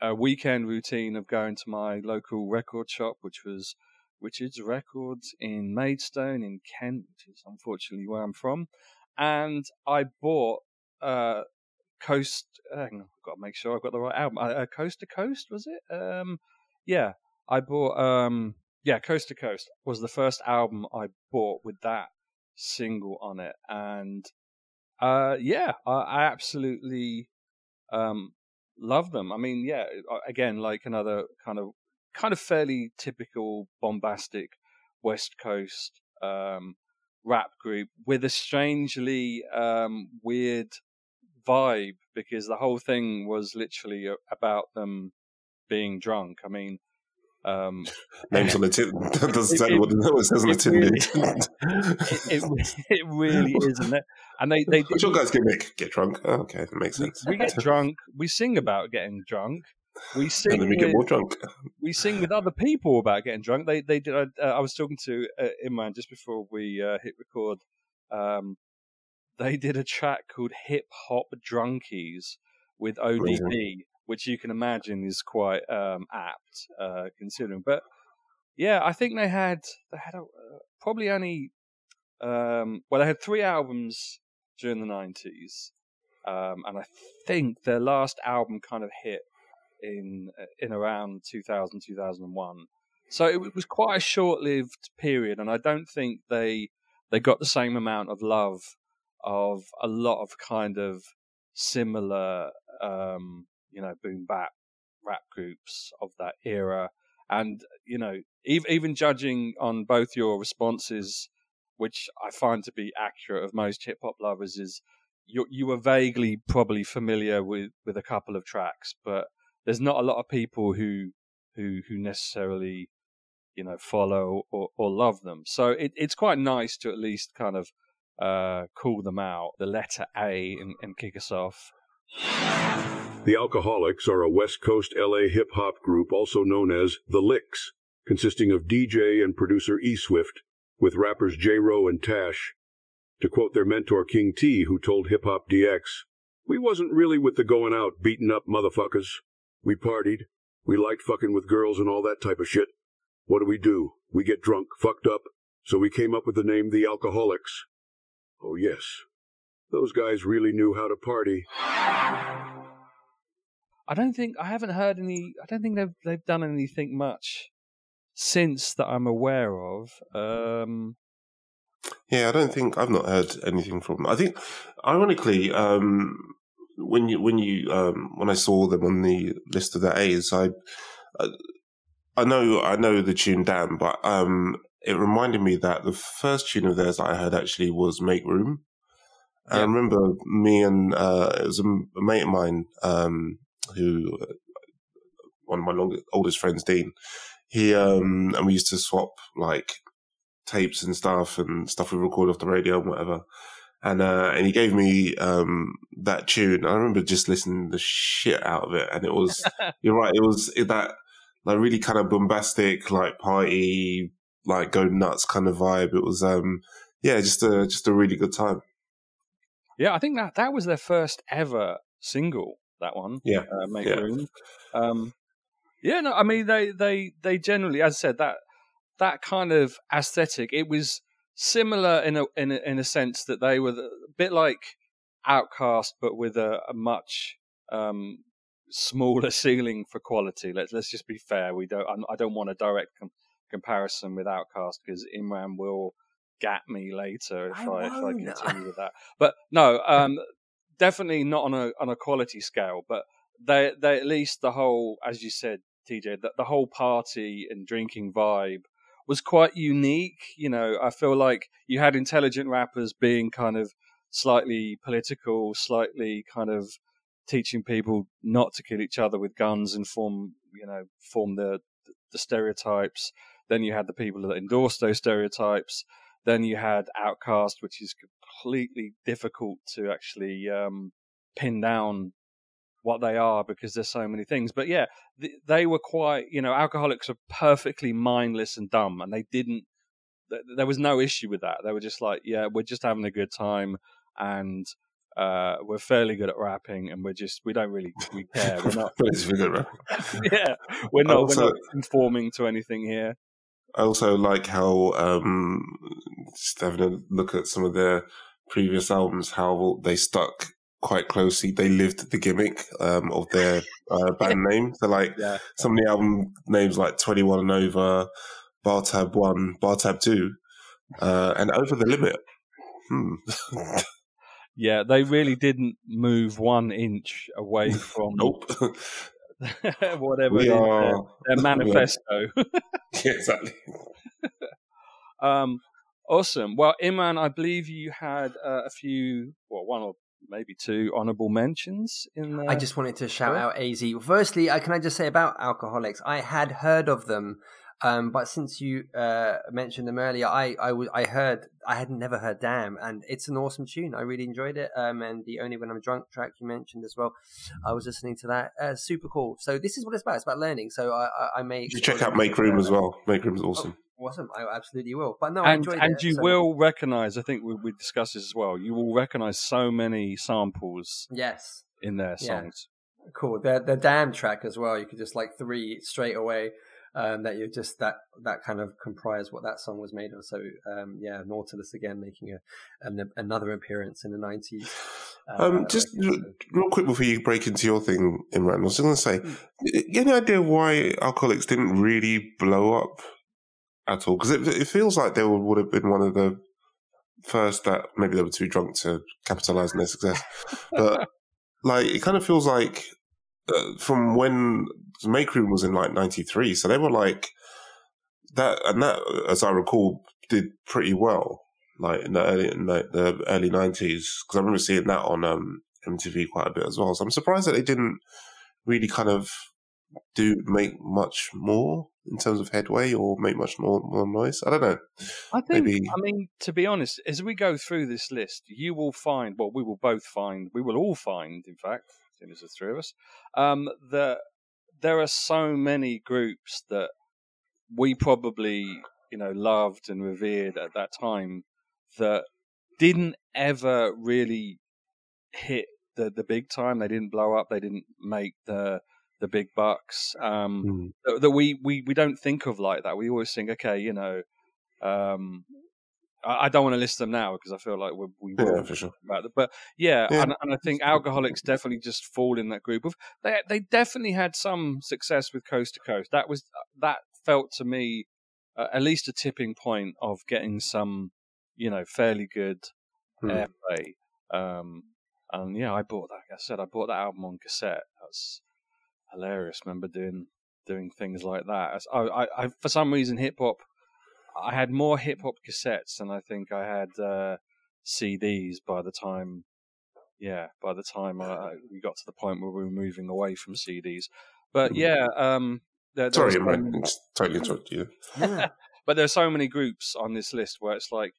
a weekend routine of going to my local record shop, which was Richard's Records in Maidstone in Kent, which is unfortunately where I'm from. And I bought uh, Coast. Uh, I've got to make sure I've got the right album. Uh, uh, Coast to Coast was it? Um, yeah, I bought. Um, yeah, Coast to Coast was the first album I bought with that single on it, and uh, yeah, I, I absolutely um, love them. I mean, yeah, again, like another kind of kind of fairly typical bombastic West Coast um, rap group with a strangely um, weird vibe because the whole thing was literally about them being drunk. I mean, um, Names on the tin doesn't tell you what it says on the tin. Really, it, it, it, really isn't it? And they, they Which guys get make get drunk. Oh, okay, that makes sense. We get drunk. We sing about getting drunk. We sing. And then we with, get more drunk. We sing with other people about getting drunk. They they did. Uh, I was talking to uh, Imran just before we uh, hit record. Um, they did a track called Hip Hop Drunkies with ODB which you can imagine is quite um, apt uh, considering. But yeah, I think they had they had a, uh, probably only um, well they had three albums during the nineties, um, and I think their last album kind of hit in uh, in around 2000 2001. So it was quite a short-lived period, and I don't think they they got the same amount of love of a lot of kind of similar um, you know, boom bap rap groups of that era. And, you know, even, even judging on both your responses, which I find to be accurate of most hip hop lovers, is you, you were vaguely probably familiar with, with a couple of tracks, but there's not a lot of people who, who, who necessarily, you know, follow or, or love them. So it, it's quite nice to at least kind of uh, call them out, the letter A, and, and kick us off. The Alkaholiks are a West Coast LA hip hop group also known as The Licks, consisting of DJ and producer E Swift, with rappers J Ro and Tash. To quote their mentor King T, who told Hip Hop DX, We wasn't really with the going out, beating up motherfuckers. We partied. We liked fucking with girls and all that type of shit. What do we do? We get drunk, fucked up, so we came up with the name The Alkaholiks. Oh, yes. Those guys really knew how to party. I don't think I haven't heard any. I don't think they've they've done anything much since that I'm aware of. Um, yeah, I don't think I've not heard anything from them. I think, ironically, um, when you when you um, when I saw them on the list of the A's, I I know I know the tune "Damn," but um, it reminded me that the first tune of theirs I heard actually was "Make Room." Yeah. I remember me and uh, it was a, a mate of mine um, who one of my longest, oldest friends, Dean. He um, and we used to swap like tapes and stuff and stuff we record off the radio and whatever. And uh, and he gave me um, that tune. I remember just listening the shit out of it, and it was you're right. It was that like really kind of bombastic, like party, like go nuts kind of vibe. It was um yeah, just a just a really good time. Yeah, I think that that was their first ever single. That one, yeah, uh, make yeah. room. Um, yeah, no, I mean they they they generally, as I said, that that kind of aesthetic. It was similar in a in a, in a sense that they were a bit like Outkast, but with a, a much um, smaller ceiling for quality. Let's let's just be fair. We don't. I'm, I do not want a direct com- comparison with Outkast because Imran will gat me later if I, I if I continue with that. But no, um, definitely not on a on a quality scale. But they they at least the whole, as you said, TJ, that the whole party and drinking vibe was quite unique. You know, I feel like you had intelligent rappers being kind of slightly political, slightly kind of teaching people not to kill each other with guns and form, you know, form the the stereotypes. Then you had the people that endorsed those stereotypes. Then you had OutKast, which is completely difficult to actually um, pin down what they are because there's so many things. But yeah, they were quite, you know, Alkaholiks are perfectly mindless and dumb, and they didn't. There was no issue with that. They were just like, yeah, we're just having a good time, and uh, we're fairly good at rapping, and we're just we don't really we care. We're not. yeah, we're not. Also, we're not conforming to anything here. I also like how um, just having a look at some of their previous albums, how they stuck quite closely. They lived the gimmick um, of their uh, band name. So, like yeah. some of the album names, like Twenty One and Over, Bar Tab One, Bar Tab Two, uh, and Over the Limit. Hmm. Yeah, they really didn't move one inch away from nope. whatever we are, their, their manifesto. yeah, exactly. um, awesome. Well, Imran, I believe you had uh, a few, well, one or maybe two honourable mentions in there. I just wanted to shout out AZ. Firstly, uh, can I just say about Alkaholiks? I had heard of them um, but since you uh, mentioned them earlier, I, I, w- I heard I had never heard "Damn," and it's an awesome tune. I really enjoyed it. Um, and the "Only When I'm Drunk" track you mentioned as well, I was listening to that. Uh, super cool. So this is what it's about. It's about learning. So I, I, I may you check out Make Room as well. Make Room is awesome. Oh, awesome. I absolutely will. But no, and, and it, you so. will recognize. I think we, we discussed this as well. You will recognize so many samples. Yes. In their songs. Yeah. Cool. The the damn track as well. You could just like three straight away um, that you just that that kind of comprise what that song was made of. So um, yeah, Nautilus again making a an, another appearance in the nineties. Uh, um, just real quick before you break into your thing, Imran, I was going to say, mm. any idea why Alkaholiks didn't really blow up at all? Because it, it feels like they would, would have been one of the first that maybe they were too drunk to capitalize on their success, but like it kind of feels like uh, from when Make Room was in like '93, so they were like that, and that, as I recall, did pretty well, like in the early in the, the early '90s, because I remember seeing that on um, MTV quite a bit as well. So I'm surprised that they didn't really kind of do make much more in terms of headway or make much more, more noise. I don't know. I think. Maybe... I mean, to be honest, as we go through this list, you will find. Well, we will both find. We will all find, in fact, as the three of us, um, that there are so many groups that we probably you know loved and revered at that time that didn't ever really hit the the big time. They didn't blow up. They didn't make the the big bucks. Um, Mm. that, that we, we we don't think of like that. We always think, okay, you know, um, I, I don't want to list them now because I feel like we we Yeah, sure. about it. But yeah, Yeah. And, and I think Alkaholiks definitely just fall in that group of they they definitely had some success with Coast to Coast. That was that felt to me uh, at least a tipping point of getting some you know fairly good Hmm. airplay. Um, and yeah, I bought that. Like I said I bought that album on cassette. That's hilarious. Remember doing doing things like that. I, I, I for some reason hip hop. I had more hip hop cassettes than I think I had uh, CDs by the time. Yeah, by the time uh, we got to the point where we were moving away from CDs. But Mhm. yeah, um, there, there Sorry, so man. many- Just totally interrupted you. Yeah. but there's so many groups on this list where it's like,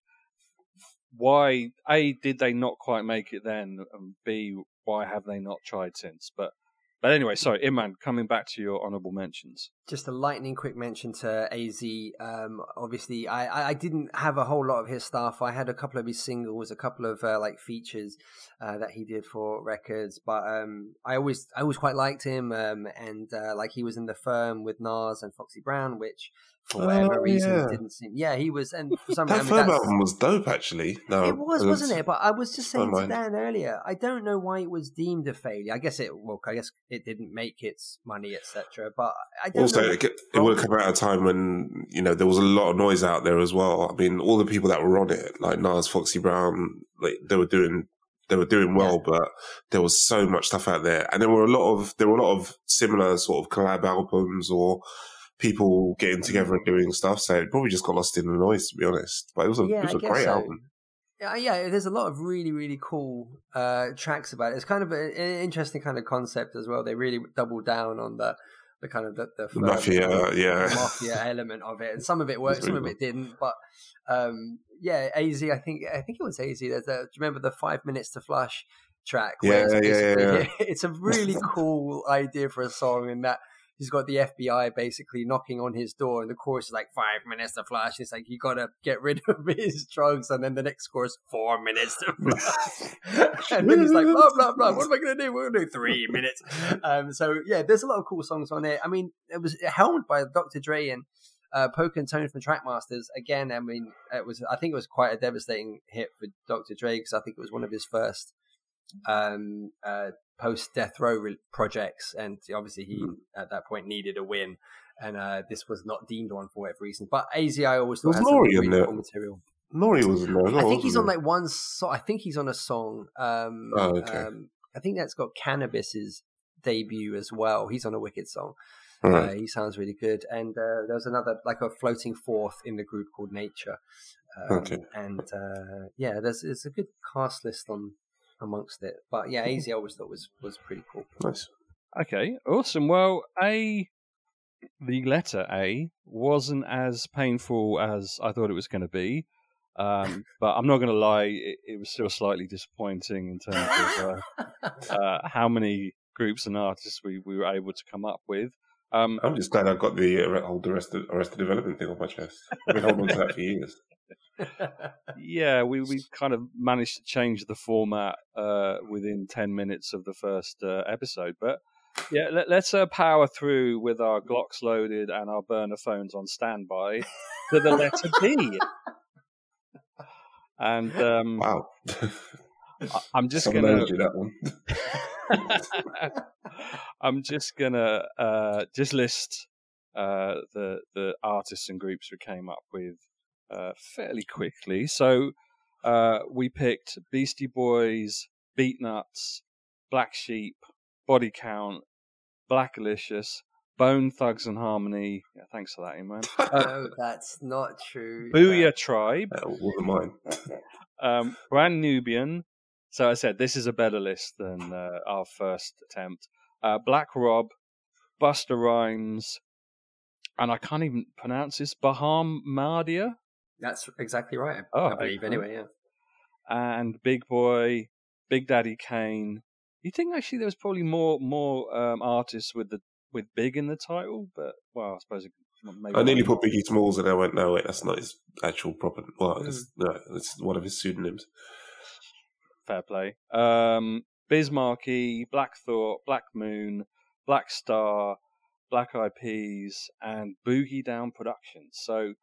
why a did they not quite make it then, and b why have they not tried since? But but anyway, sorry, Iman, coming back to your honourable mentions. just a lightning quick mention to AZ. Um, obviously, I, I- didn't have a whole lot of his stuff. I had a couple of his singles, a couple of uh, like features uh, that he did for records. But um, I always I always quite liked him. Um, and uh, like he was in the firm with Nas and Foxy Brown, which for whatever Oh, reason yeah. didn't seem. Yeah, he was. And for some That reason, firm that's- album was dope, actually. No, it was, wasn't it? But I was just saying to. Dan earlier, I don't know why it was deemed a failure. I guess it, well, I guess it didn't make its money, etc. But I don't Also, know. it, it would have come at a time when you know there was a lot of noise out there as well. I mean, all the people that were on it, like Nas, Foxy Brown, like they were doing, they were doing well, but there was so much stuff out there, and there were a lot of there were a lot of similar sort of collab albums or people getting together and doing stuff. So it probably just got lost in the noise, to be honest. But it was a, Yeah, it was a great so. album. Yeah, yeah. There's a lot of really, really cool uh, tracks about it. It's kind of an interesting kind of concept as well. They really double down on the the kind of the, the The mafia, the yeah. mafia element of it, and some of it worked, some of it didn't. But um, yeah, Az, I think I think it was Az. There's a, do you remember the five minutes to flush track? where Yeah, it's yeah, yeah, basically- It's a really cool idea for a song, in that he's got the FBI basically knocking on his door, and the chorus is like five minutes to flash. It's like you got to get rid of his drugs, and then the next chorus four minutes to flush, and then he's like blah blah blah. What am I going to do? We're to do three minutes. Um, so yeah, there's a lot of cool songs on it. I mean, it was helmed by Dr. Dre and uh, Poke and Tone from Trackmasters. Again, I mean, it was I think it was quite a devastating hit for Dr. Dre because I think it was one of his first um, uh, post death row re- projects, and obviously he at that point needed a win, and uh, this was not deemed one for whatever reason. But AZ, I always thought Was had some Nori really in there? material. Nori was in there. I think he's on like one. So- I think he's on a song. Um, Oh, okay. um, I think that's got Canibus's debut as well. He's on a wicked song. he? Uh, he sounds really good. And uh, there was another, like a floating fourth in the group called Nature. Um, Okay. And uh, yeah, there's it's a good cast list on amongst it. But yeah, AZ I always thought was was pretty cool. nice. Okay, awesome. Well, A, the letter A wasn't as painful as I thought it was going to be. Um, but I'm not going to lie, it, it was still slightly disappointing in terms of uh, uh, how many groups and artists we, we were able to come up with. Um, I'm just glad I got the uh, whole Arrested, Arrested Development thing off my chest. I've been holding on to that for years. yeah, we, we kind of managed to change the format uh, within 10 minutes of the first uh, episode. But yeah, let, us uh, power through with our Glocks loaded and our burner phones on standby to the letter B. And um, Wow. I- I'm just going to that one. to. I'm just gonna uh, just list uh, the the artists and groups we came up with uh, fairly quickly. So uh, we picked Beastie Boys, Beatnuts, Black Sheep, Body Count, Blackalicious, Bone Thugs and Harmony. Yeah, thanks for that, Iman. no, that's not true. Boo-Yaa Tribe, That wasn't mine. um, Brand Nubian. So I said this is a better list than uh, our first attempt. Uh, Black Rob, Busta Rhymes, and I can't even pronounce this. Bahamadia That's exactly right. Oh, I believe excellent. anyway. Yeah. and Big Boi, Big Daddy Kane. You think actually there was probably more more um, artists with the with Big in the title, but well, I suppose it maybe I nearly put Biggie Smalls and I went, no, wait, that's not his actual proper. Well, Hmm. it's, no, it's one of his pseudonyms. Fair play. Um, Biz Markie, Black Thought, Black Moon, Black Star, Black Eyed Peas, and Boogie Down Productions. So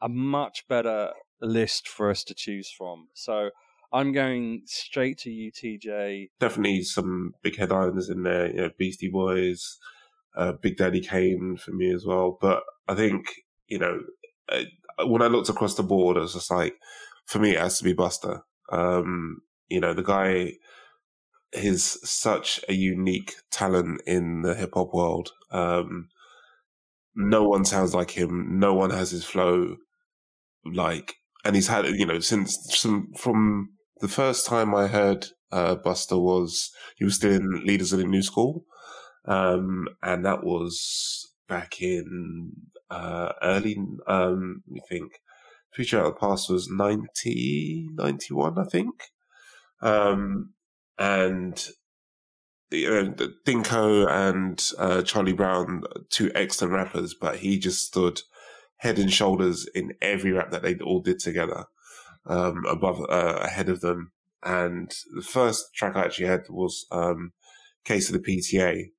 a much better list for us to choose from. So I'm going straight to you, TJ. Definitely some big headliners in there. You know, Beastie Boys, uh, Big Daddy Kane for me as well. But I think you know uh, when I looked across the board, it was just like for me, it has to be Busta. Um, you know, the guy is such a unique talent in the hip hop world. Um, no one sounds like him. No one has his flow. Like, and he's had, you know, since some, from the first time I heard uh, Busta was, he was still in Leaders of the New School. Um, and that was back in uh, early, um, me think. Future Out of the Past was 90, 91, I think. Um, and you know, Dinco and uh, Charlie Brown, two excellent rappers, but he just stood head and shoulders in every rap that they all did together, um, above, uh, ahead of them. And the first track I actually had was um, Case of the PTA.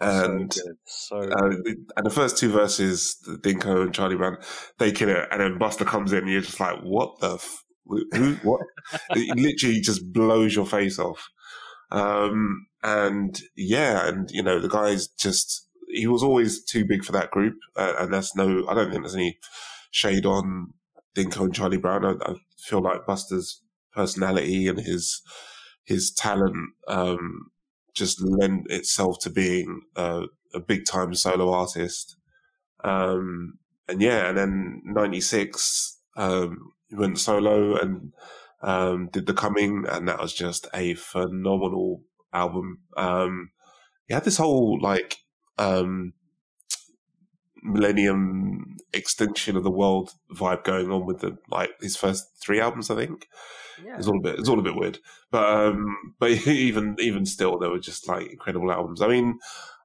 And so. So uh, and the first two verses, Dinco and Charlie Brown, they kill it, and then Busta comes in, and you're just like, "What the? F- who? What?" it literally just blows your face off. Um, and yeah, and you know, the guy's just he was always too big for that group, uh, and that's no, I don't think there's any shade on Dinco and Charlie Brown. I, I feel like Busta's personality and his his talent um, just lend itself to being uh, a big time solo artist. Um, and yeah, and then '96 um, he went solo and um, did the coming, and that was just a phenomenal album. Um, he had this whole like um, millennium extension of the world vibe going on with the like his first three albums, I think. Yeah. It's all a bit, it's all a bit weird, but um, but even even still, they were just like incredible albums. I mean,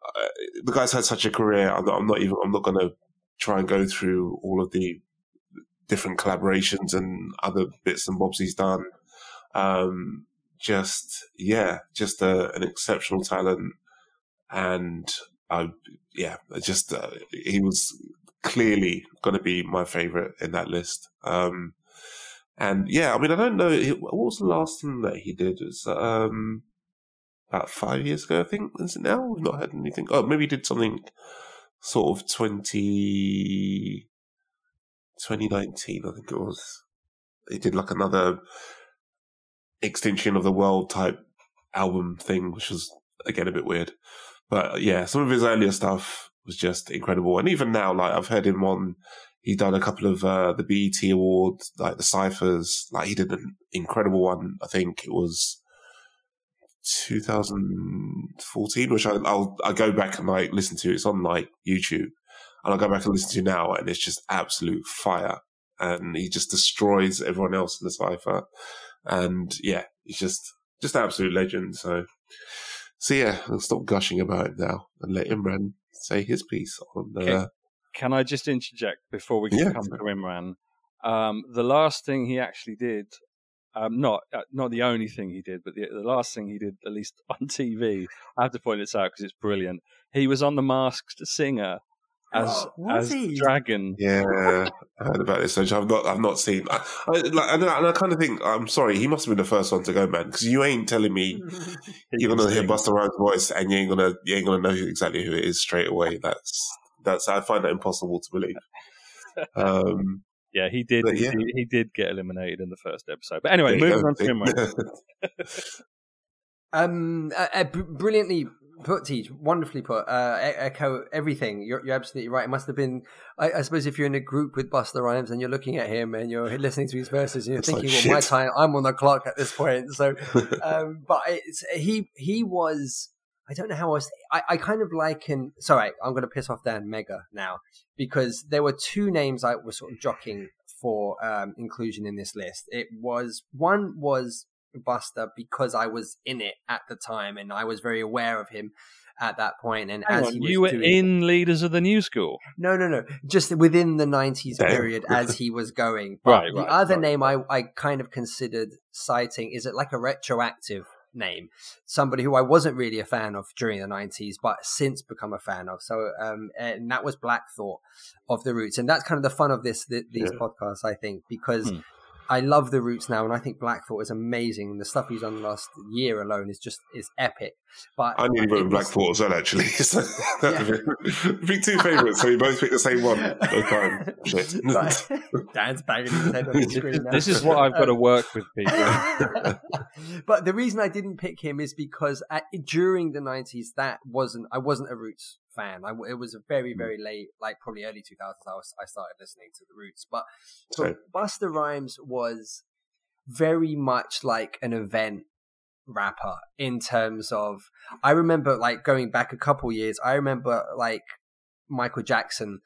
uh, the guy's had such a career. I'm not, I'm not even, I'm not going to try and go through all of the different collaborations and other bits and bobs he's done. Um, just yeah, just a, an exceptional talent, and I yeah, just uh, he was clearly going to be my favorite in that list. Um, and yeah, I mean, I don't know what was the last thing that he did. Was um, about five years ago, I think. Is it now? We've not heard anything. Oh, maybe he did something sort of 20, 2019, I think it was. He did like another extinction of the world type album thing, which was again a bit weird. But yeah, some of his earlier stuff was just incredible. And even now, like I've heard him on, he done a couple of uh, the BET awards, like the ciphers. Like he did an incredible one. I think it was 2014, which I, I'll I go back and like listen to. It's on like YouTube, and I'll go back and listen to now, and it's just absolute fire. And he just destroys everyone else in the cipher. And yeah, he's just just absolute legend. So so yeah, I'll stop gushing about him now and let Imran say his piece on. Uh, Okay. Can I just interject before we Yeah. come to Imran? Um, the last thing he actually did, um, not uh, not the only thing he did, but the, the last thing he did, at least on TV, I have to point this out because it's brilliant. He was on The Masked Singer as Was as he? Dragon. Yeah, I heard about this. I've not, I've not seen. I, I, like, and I, and I kind of think, I'm sorry, he must have been the first one to go, man, because you ain't telling me you're gonna hear Busta Rhymes' voice and you ain't gonna, you ain't gonna know who, exactly who it is straight away. That's, that's, I find that impossible to believe. Um, Yeah, he did. But he, did he did get eliminated in the first episode. But anyway, there moving on to Imran. Um, uh, uh, brilliantly put, Teach. Wonderfully put. Uh, echo everything. You're, you're absolutely right. It must have been. I, I suppose if you're in a group with Busta Rhymes and you're looking at him and you're listening to his verses, and you're It's like, thinking, "Well, my time. I'm on the clock at this point." So, um, but it's, he he was. I don't know how else. I, I kind of liken. Sorry, I'm going to piss off Dan Mega now because there were two names I was sort of jockeying for um, inclusion in this list. It was one was Busta because I was in it at the time and I was very aware of him. at that point. And Hang as on, he was you were doing, in Leaders of the New School. no, no, no, just within the '90s Damn. period as he was going. But Right, the right, other right, name I I kind of considered citing is it like a retroactive name, somebody who I wasn't really a fan of during the '90s, but since become a fan of. So, um, and that was Black Thought of the Roots, and that's kind of the fun of this th- these Yeah. podcasts, I think, because. Hmm. I love the Roots now, and I think Black Thought is amazing. The stuff he's done last year alone is just is epic. But I nearly went it with Black was- Thought as well, actually. So that'd be- Pick two favourites, so we both pick the same one. Both time. Shit. Right. Dan's banging his head on the screen now. This is what I've got to work with, people. but the reason I didn't pick him is because at, during the nineties, that wasn't I wasn't a Roots fan. I, it was a very very late, like probably early two thousands. I was I started listening to the Roots, but but Busta Rhymes was very much like an event rapper in terms of I remember like going back a couple years. I remember like Michael Jackson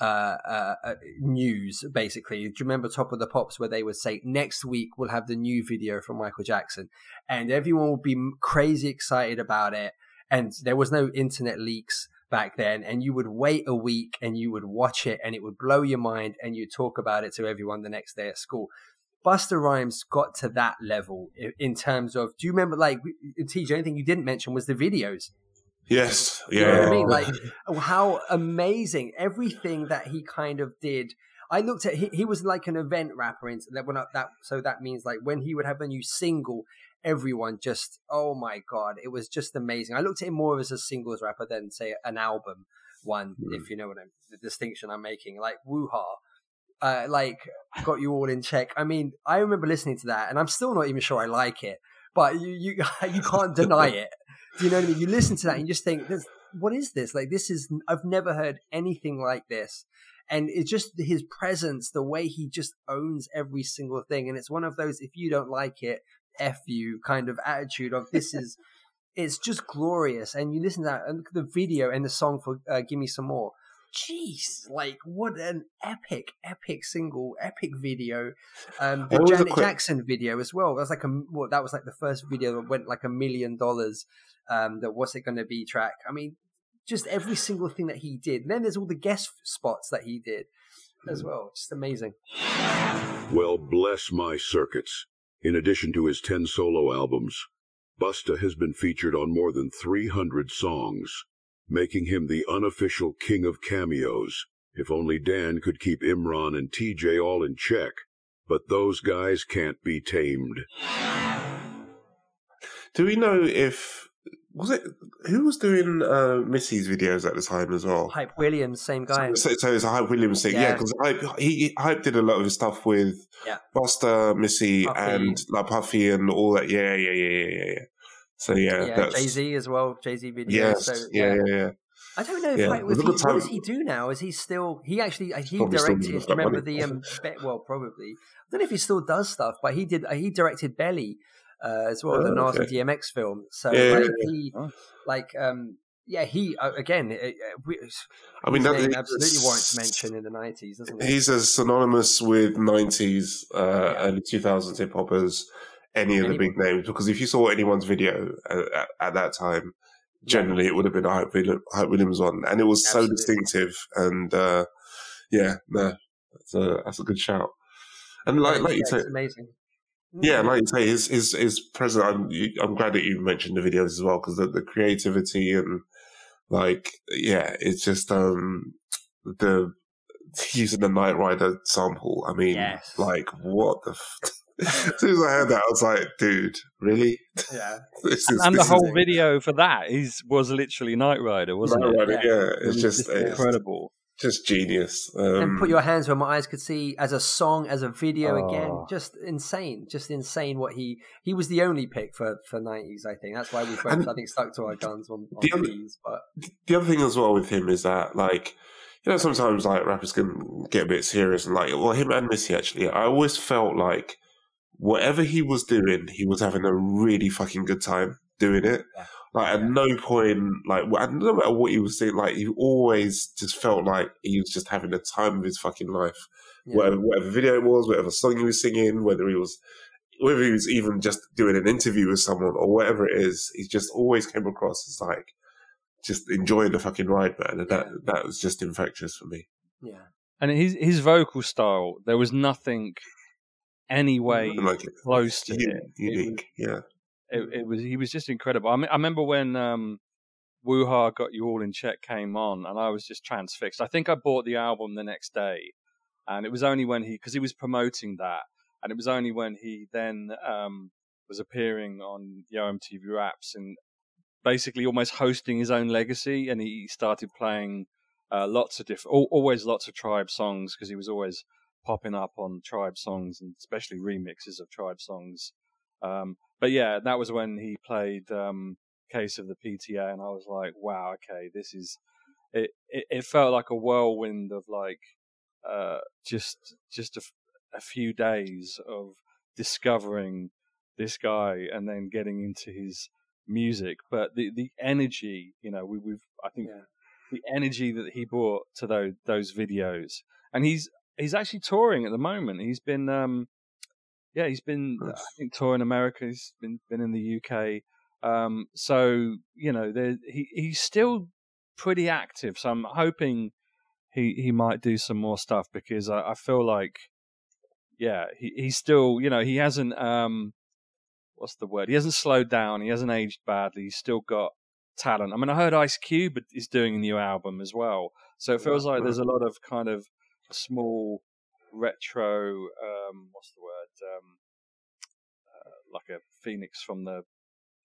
uh, uh, uh, news basically. Do you remember Top of the Pops where they would say next week we'll have the new video from Michael Jackson, and everyone would be crazy excited about it. And there was no internet leaks back then, and you would wait a week and you would watch it, and it would blow your mind, and you talk about it to everyone the next day at school. Busta Rhymes got to that level in terms of. Do you remember, like TJ? Anything you didn't mention was the videos. Yes. You know what Yeah. I mean? Like oh, how amazing everything that he kind of did. I looked at he, he was like an event rapper in that when I, that so that means like when he would have a new single, everyone just oh my god, it was just amazing. I looked at him more as a singles rapper than say an album one, Mm. if you know what I'm the distinction I'm making. Like Woo Hah. Uh, like got you all in check. I mean, I remember listening to that, and I'm still not even sure I like it, but you you you can't deny it. Do you know what I mean? You listen to that and you just think, "This- "What is this? Like, this is I've never heard anything like this." And it's just his presence, the way he just owns every single thing, and it's one of those if you don't like it, f you kind of attitude of this is. It's just glorious, and you listen to that and the video and the song for uh, "Give Me Some More." Jeez, like what an epic, epic single, epic video. Um, the What was the Janet quick- Jackson video as well. That was like a well, that was like the first video that went like a million dollars. Um, that what's it going to be track. I mean, just every single thing that he did. And then there's all the guest spots that he did as well. Just amazing. Well, bless my circuits. In addition to his 10 solo albums, Busta has been featured on more than 300 songs, making him the unofficial king of cameos. If only Dan could keep Imran and TJ all in check. But those guys can't be tamed. Do we know if was it who was doing uh, Missy's videos at the time as well? Hype Williams, same guy. So, so it's a Hype Williams thing, yeah. Yeah. Because Hype he Hype did a lot of his stuff with Yeah. Busta, Missy, Puffy. and like Puffy and all that. Yeah, yeah, yeah, yeah, yeah. yeah. So yeah, Yeah, Jay Z as well. Jay Z video. yes, So, yeah, yeah, yeah. I don't know if Yeah. like, was he, at what does he do now? Is he still? He actually uh, he Probably directed. doing Do you that remember money. the um? Well, probably. I don't know if he still does stuff, but he did. Uh, he directed Belly uh, as well, the Oh, Nas and okay. DMX film. So Yeah, yeah, like yeah. he, Oh. like um, yeah, he uh, again. Uh, uh, we- I mean, that absolutely warrants mention in the nineties, doesn't it? He's as synonymous with '90s, uh, Yeah. early 2000s hip hop as any of the big names. Because if you saw anyone's video at, at that time, generally it would have been a Hype, Hype Williams one, and it was Absolutely. so distinctive. And uh, yeah, no, that's a that's a good shout. And like Yeah, like you yeah, say, it's amazing. Yeah, like you say, his his his present. I'm I'm glad that you mentioned the videos as well because the, the creativity and like yeah, it's just um the using the Knight Rider sample. I mean, Yes. like what the. F- as soon as I heard that, I was like, "Dude, really? yeah, is and the whole is video for that is was literally Knight Rider, wasn't Knight it? Rider, Yeah. yeah, It it's was just it's incredible. Just genius." Um, and put your hands where my eyes could see as a song, as a video again, Oh. just insane, just insane. What he he was the only pick for for nineties. I think that's why we both And I think stuck to our guns on, the on other- these. But the other thing as well with him is that like you know sometimes like rappers can get a bit serious and like well him and Missy actually I always felt like whatever he was doing he was having a really fucking good time doing it Yeah. Like at Yeah. no point like wh- no matter what he was doing like he always just felt like he was just having the time of his fucking life yeah, whatever whatever video it was whatever song he was singing whether he was whether he was even just doing an interview with someone or whatever it is he just always came across as like just enjoying the fucking ride, man. And that that was just infectious for me. Yeah. And his his vocal style, there was nothing any way Like close to U- it. It unique, yeah. It, it was he was just incredible. I, I remember when um, Woo Hah got you all in check came on, and I was just transfixed. I think I bought the album the next day, and it was only when he because he was promoting that, and it was only when he then um, was appearing on Yo MTV Raps and basically almost hosting his own legacy, and he started playing uh, lots of different, always lots of Tribe songs because he was always popping up on Tribe songs and especially remixes of Tribe songs. Um, but yeah, that was when he played um, Case of the PTA, and I was like, wow, okay, this is. It, it, it felt like a whirlwind of like uh, just just a, f- a few days of discovering this guy and then getting into his music. But the the energy, you know, we, we've I think Yeah. the energy that he brought to those those videos, and he's he's actually touring at the moment. He's been um, yeah, he's been I think touring America. He's been been in the UK. Um, so you know, there, he he's still pretty active. So I'm hoping he he might do some more stuff because I, I feel like yeah, he he's still you know he hasn't um, what's the word? He hasn't slowed down. He hasn't aged badly. He's still got talent. I mean, I heard Ice Cube is doing a new album as well. So it feels like there's a lot of kind of small retro. Um, what's the word? Um, uh, like a phoenix from the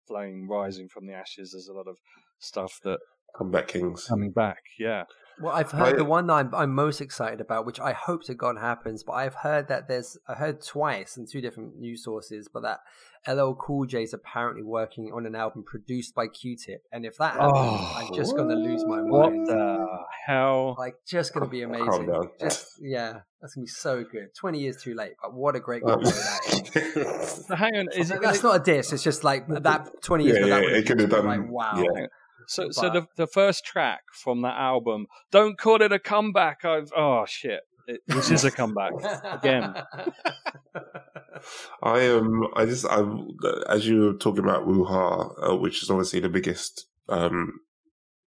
flame rising from the ashes. There's a lot of stuff that Comeback Kings. coming back. Yeah. Well, I've heard I- the one I'm, I'm most excited about, which I hope to God happens, but I've heard that there's, I heard twice in two different news sources, but that LL Cool J is apparently working on an album produced by Q-Tip. And if that happens, Oh, I'm just going to lose my What mind. the hell? Like, just going to be Calm amazing. down. Just, yeah, that's going to be so good. 20 years too late, but what a great Um, video that is. So hang on, is it? That's not a diss. It's just like that 20 years Yeah, ago. yeah, that it could have done- Like, wow. yeah. So, so the the first track from that album, don't call it a comeback. I've oh shit, it, this is a comeback again. I um, I just, I'm. as you were talking about Woo Hah, uh, which is obviously the biggest, um,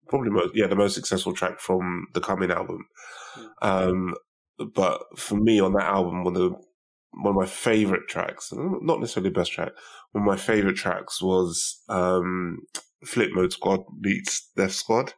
probably most, yeah, the most successful track from the coming album. Um, but for me on that album, one of the, one of my favorite tracks, not necessarily the best track, one of my favorite tracks was um, Flip Mode Squad beats Def Squad.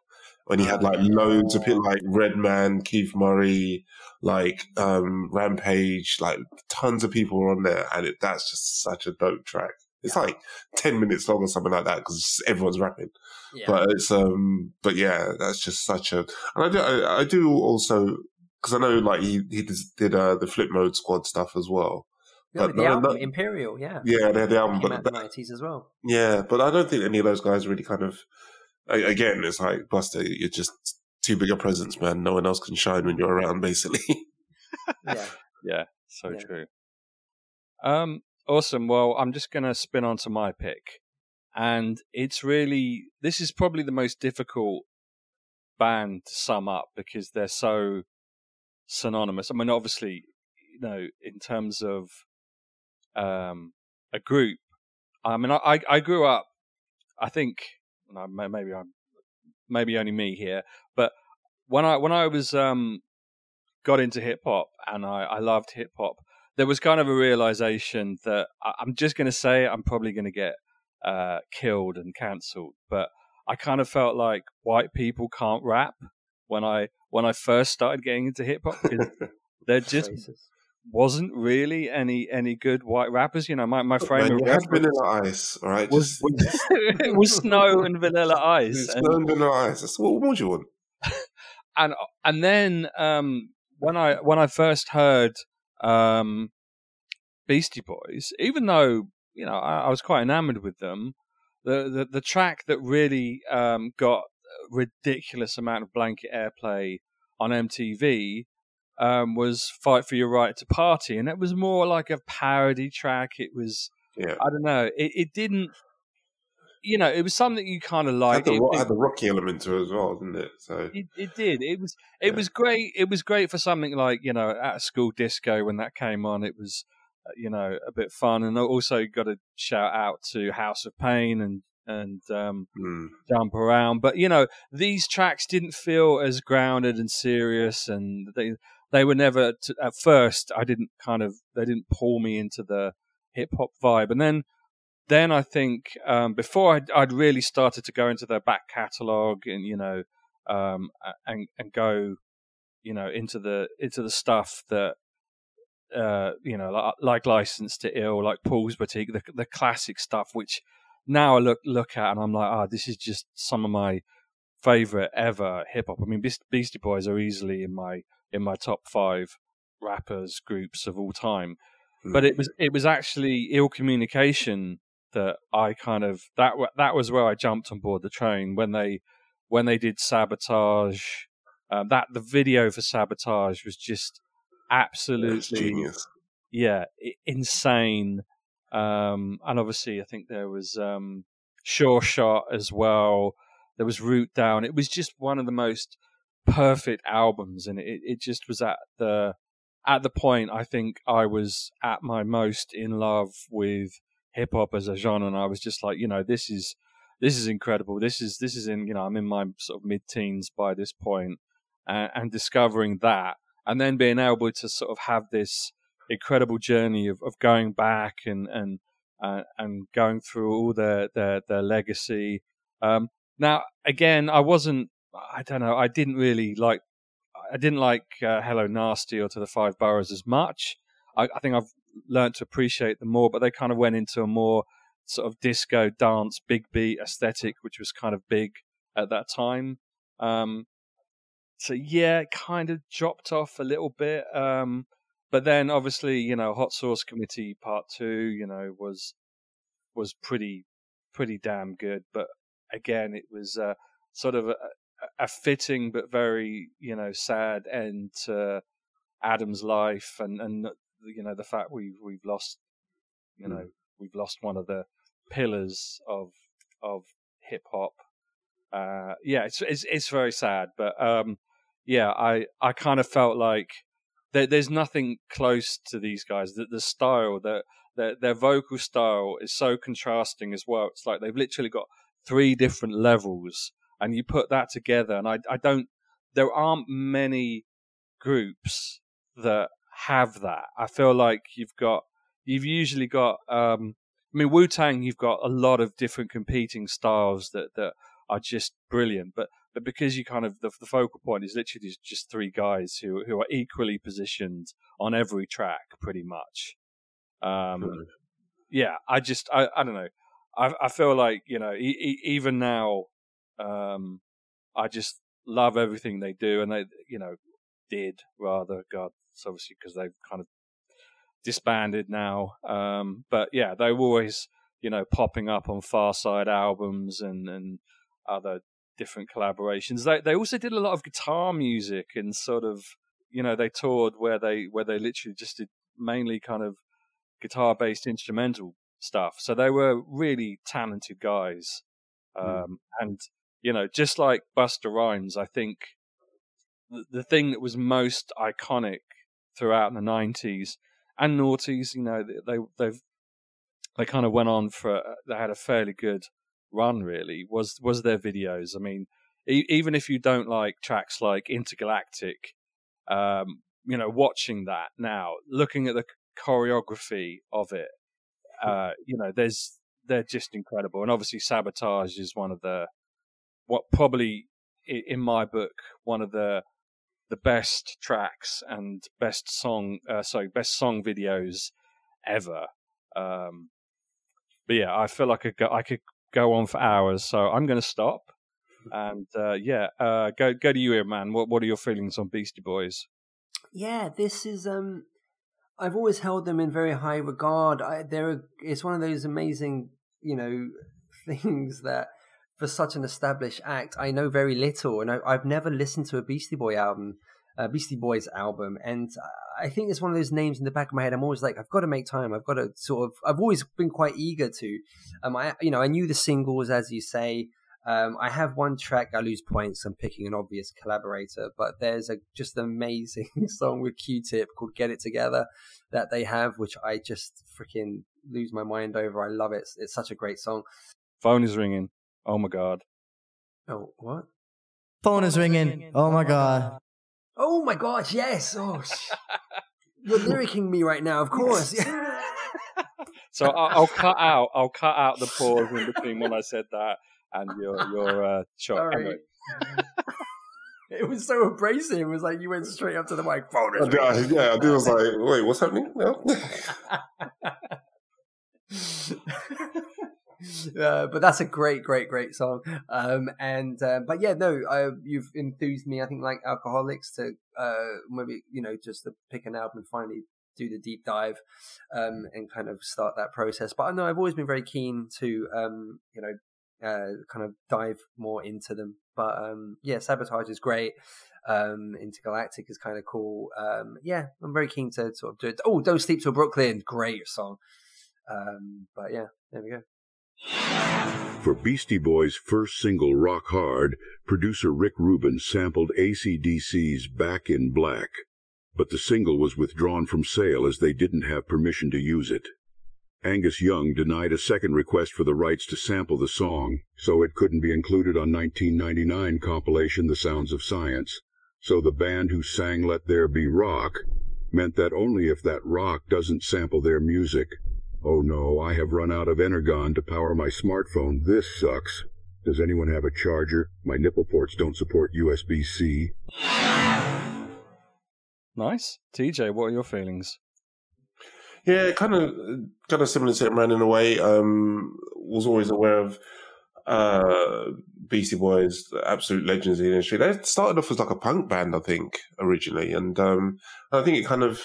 When he had like loads of people like Redman, Keith Murray, like um Rampage, like tons of people were on there, and it, that's just such a dope track. It's like ten minutes long or something like that because everyone's rapping. Yeah. But it's um, but yeah, that's just such a. And I do, I, I do also because I know like he he just did uh, the Flip Mode Squad stuff as well. No, but the no, album, no- Imperial, yeah. Yeah, they had the album, Came but out in the 90s as well. yeah, but I don't think any of those guys really kind of. Again, it's like Busta, you're just too big a presence, man. No one else can shine when you're around, basically. Yeah. Yeah, so Yeah. true. Um, awesome. Well, I'm just gonna spin on to my pick, and it's really this is probably the most difficult band to sum up because they're so synonymous. I mean, obviously, you know, in terms of um, a group. I mean, I I I grew up. I think maybe I'm maybe only me here, but when I when I was um got into hip hop and I, I loved hip hop, there was kind of a realization that I, I'm just going to say I'm probably going to get uh, killed and cancelled, but I kind of felt like white people can't rap when I when I first started getting into hip hop there just wasn't really any any good white rappers. You know, my my frame Man, of reference Vanilla Ice, all right? was, Just, it was Snow and Vanilla Ice, it's and Vanilla Ice. That's what, what more do you want? and and then um, when I when I first heard um, Beastie Boys, even though you know I, I was quite enamored with them, the the, the track that really um, got a ridiculous amount of blanket airplay on MTV um, was "Fight for Your Right to Party," and it was more like a parody track. It was Yeah. I don't know. It, it didn't. You know, it was something you kind of Had the, It- it- had the rocky element to it as well, didn't it? So it, it did. It was it Yeah. was great. It was great for something like you know at a school disco when that came on. It was uh, you know a bit fun, and also got to shout out to House of Pain and and um, Mm. jump around. But you know, these tracks didn't feel as grounded and serious, and they they were never t at first. I didn't kind of they didn't pull me into the hip hop vibe, and then then I think um, before I'd, I'd really started to go into their back catalogue and you know um, and and go you know into the into the stuff that uh, you know like, like License to Ill, like Paul's Boutique, the the classic stuff, which now I look look at and I'm like, oh, this is just some of my favorite ever hip hop. I mean, Beastie Boys are easily in my in my top five rappers groups of all time. Mm. But it was it was actually ill communication that I kind of that that was where I jumped on board the train when they when they did sabotage. Um, that the video for sabotage was just absolutely genius. yeah, insane. Um, and obviously, I think there was um, Sure Shot as well. There was Root Down. It was just one of the most perfect albums, and it, it just was at the at the point I think I was at my most in love with hip hop as a genre, and I was just like, you know, this is this is incredible. This is this is in you know I'm in my sort of mid teens by this point, and, and discovering that, and then being able to sort of have this incredible journey of, of going back and and uh, and going through all their their their legacy. Um, now, again, I wasn't. I don't know. I didn't really like. I didn't like uh, Hello Nasty or To the Five Boroughs as much. I, I think I've learned to appreciate them more, but they kind of went into a more sort of disco dance, big beat aesthetic, which was kind of big at that time. Um, so yeah, it kind of dropped off a little bit. Um, but then obviously, you know, Hot Sauce Committee Part Two, you know, was was pretty pretty damn good. But again, it was uh, sort of a, a fitting but very you know sad end to Adam's life, and and you know the fact we've we've lost, you know, we've lost one of the pillars of of hip hop. Uh, yeah, it's, it's it's very sad, but um, yeah, I I kind of felt like there, there's nothing close to these guys. The, the style, their, their their vocal style is so contrasting as well. It's like they've literally got three different levels, and you put that together, and I I don't. There aren't many groups that have that. I feel like you've got you've usually got. Um, I mean, Wu Tang, you've got a lot of different competing styles that that are just brilliant, but but because you kind of the, the focal point is literally just three guys who who are equally positioned on every track, pretty much. Um, yeah, I just I, I don't know. I I feel like you know e- e- even now, um, I just love everything they do, and they you know did rather God, it's obviously because they've kind of disbanded now. Um, but yeah, they were always you know popping up on Pharcyde albums and and other different collaborations. They they also did a lot of guitar music and sort of you know they toured where they where they literally just did mainly kind of guitar based instrumental stuff. So they were really talented guys. Um, and you know, just like Busta Rhymes, I think the, the thing that was most iconic throughout the '90s and noughties, you know, they they've they kind of went on for they had a fairly good run. Really, was was their videos. I mean, e- even if you don't like tracks like Intergalactic, um, you know, watching that now, looking at the choreography of it, uh, you know, there's they're just incredible. And obviously, Sabotage is one of the what probably in my book one of the the best tracks and best song, uh, sorry, best song videos ever. Um, but yeah, I feel like I could go, I could go on for hours, so I'm going to stop. And uh, yeah, uh, go go to you, here, man. What what are your feelings on Beastie Boys? Yeah, this is um I've always held them in very high regard. I, they're a, it's one of those amazing, you know, things that for such an established act, I know very little, and I, I've never listened to a Beastie Boy album, uh, Beastie Boys album, and I think it's one of those names in the back of my head. I'm always like, I've got to make time. I've got to sort of. I've always been quite eager to. Um, I you know I knew the singles as you say. Um, I have one track. I lose points. I'm picking an obvious collaborator, but there's a just amazing song with Q-Tip called "Get It Together" that they have, which I just freaking lose my mind over. I love it. It's, it's such a great song. Phone is ringing. Oh my god. Oh, what? Phone is ringing. Oh my god. Oh my gosh, yes. Oh, sh- you're lyricking me right now, of course. So I'll, I'll cut out. I'll cut out the pause in between when I said that and your your uh, shot. Sorry. Anyway, it was so abrasive. It was like you went straight up to the microphone. I did- I- yeah, I did. was like, wait, what's happening? No. uh, but that's a great, great, great song. Um, and uh, but yeah, no, uh, you've enthused me. I think like Alkaholiks to uh, maybe you know just to pick an album and finally do the deep dive um, and kind of start that process. But I know I've always been very keen to um, you know uh, kind of dive more into them. But um, yeah, sabotage is great. Um, Intergalactic is kind of cool. Um, yeah, I'm very keen to sort of do it. Oh, Don't Sleep Till Brooklyn, great song. Um, but yeah, there we go. For Beastie Boys' first single, Rock Hard, producer Rick Rubin sampled ACDC's Back in Black, but the single was withdrawn from sale as they didn't have permission to use it. Angus Young denied a second request for the rights to sample the song, so it couldn't be included on 1999 compilation The Sounds of Science. So the band who sang Let There Be Rock meant that only if that rock doesn't sample their music. Oh no, I have run out of Energon to power my smartphone. This sucks. Does anyone have a charger? My nipple ports don't support USB-C. nice. TeeJ, what are your feelings? Yeah, kind of, kind of similar to Imran in a way. Um, was always aware of uh, Beastie Boys, the absolute legends in the industry. They started off as like a punk band, I think, originally, and um, I think it kind of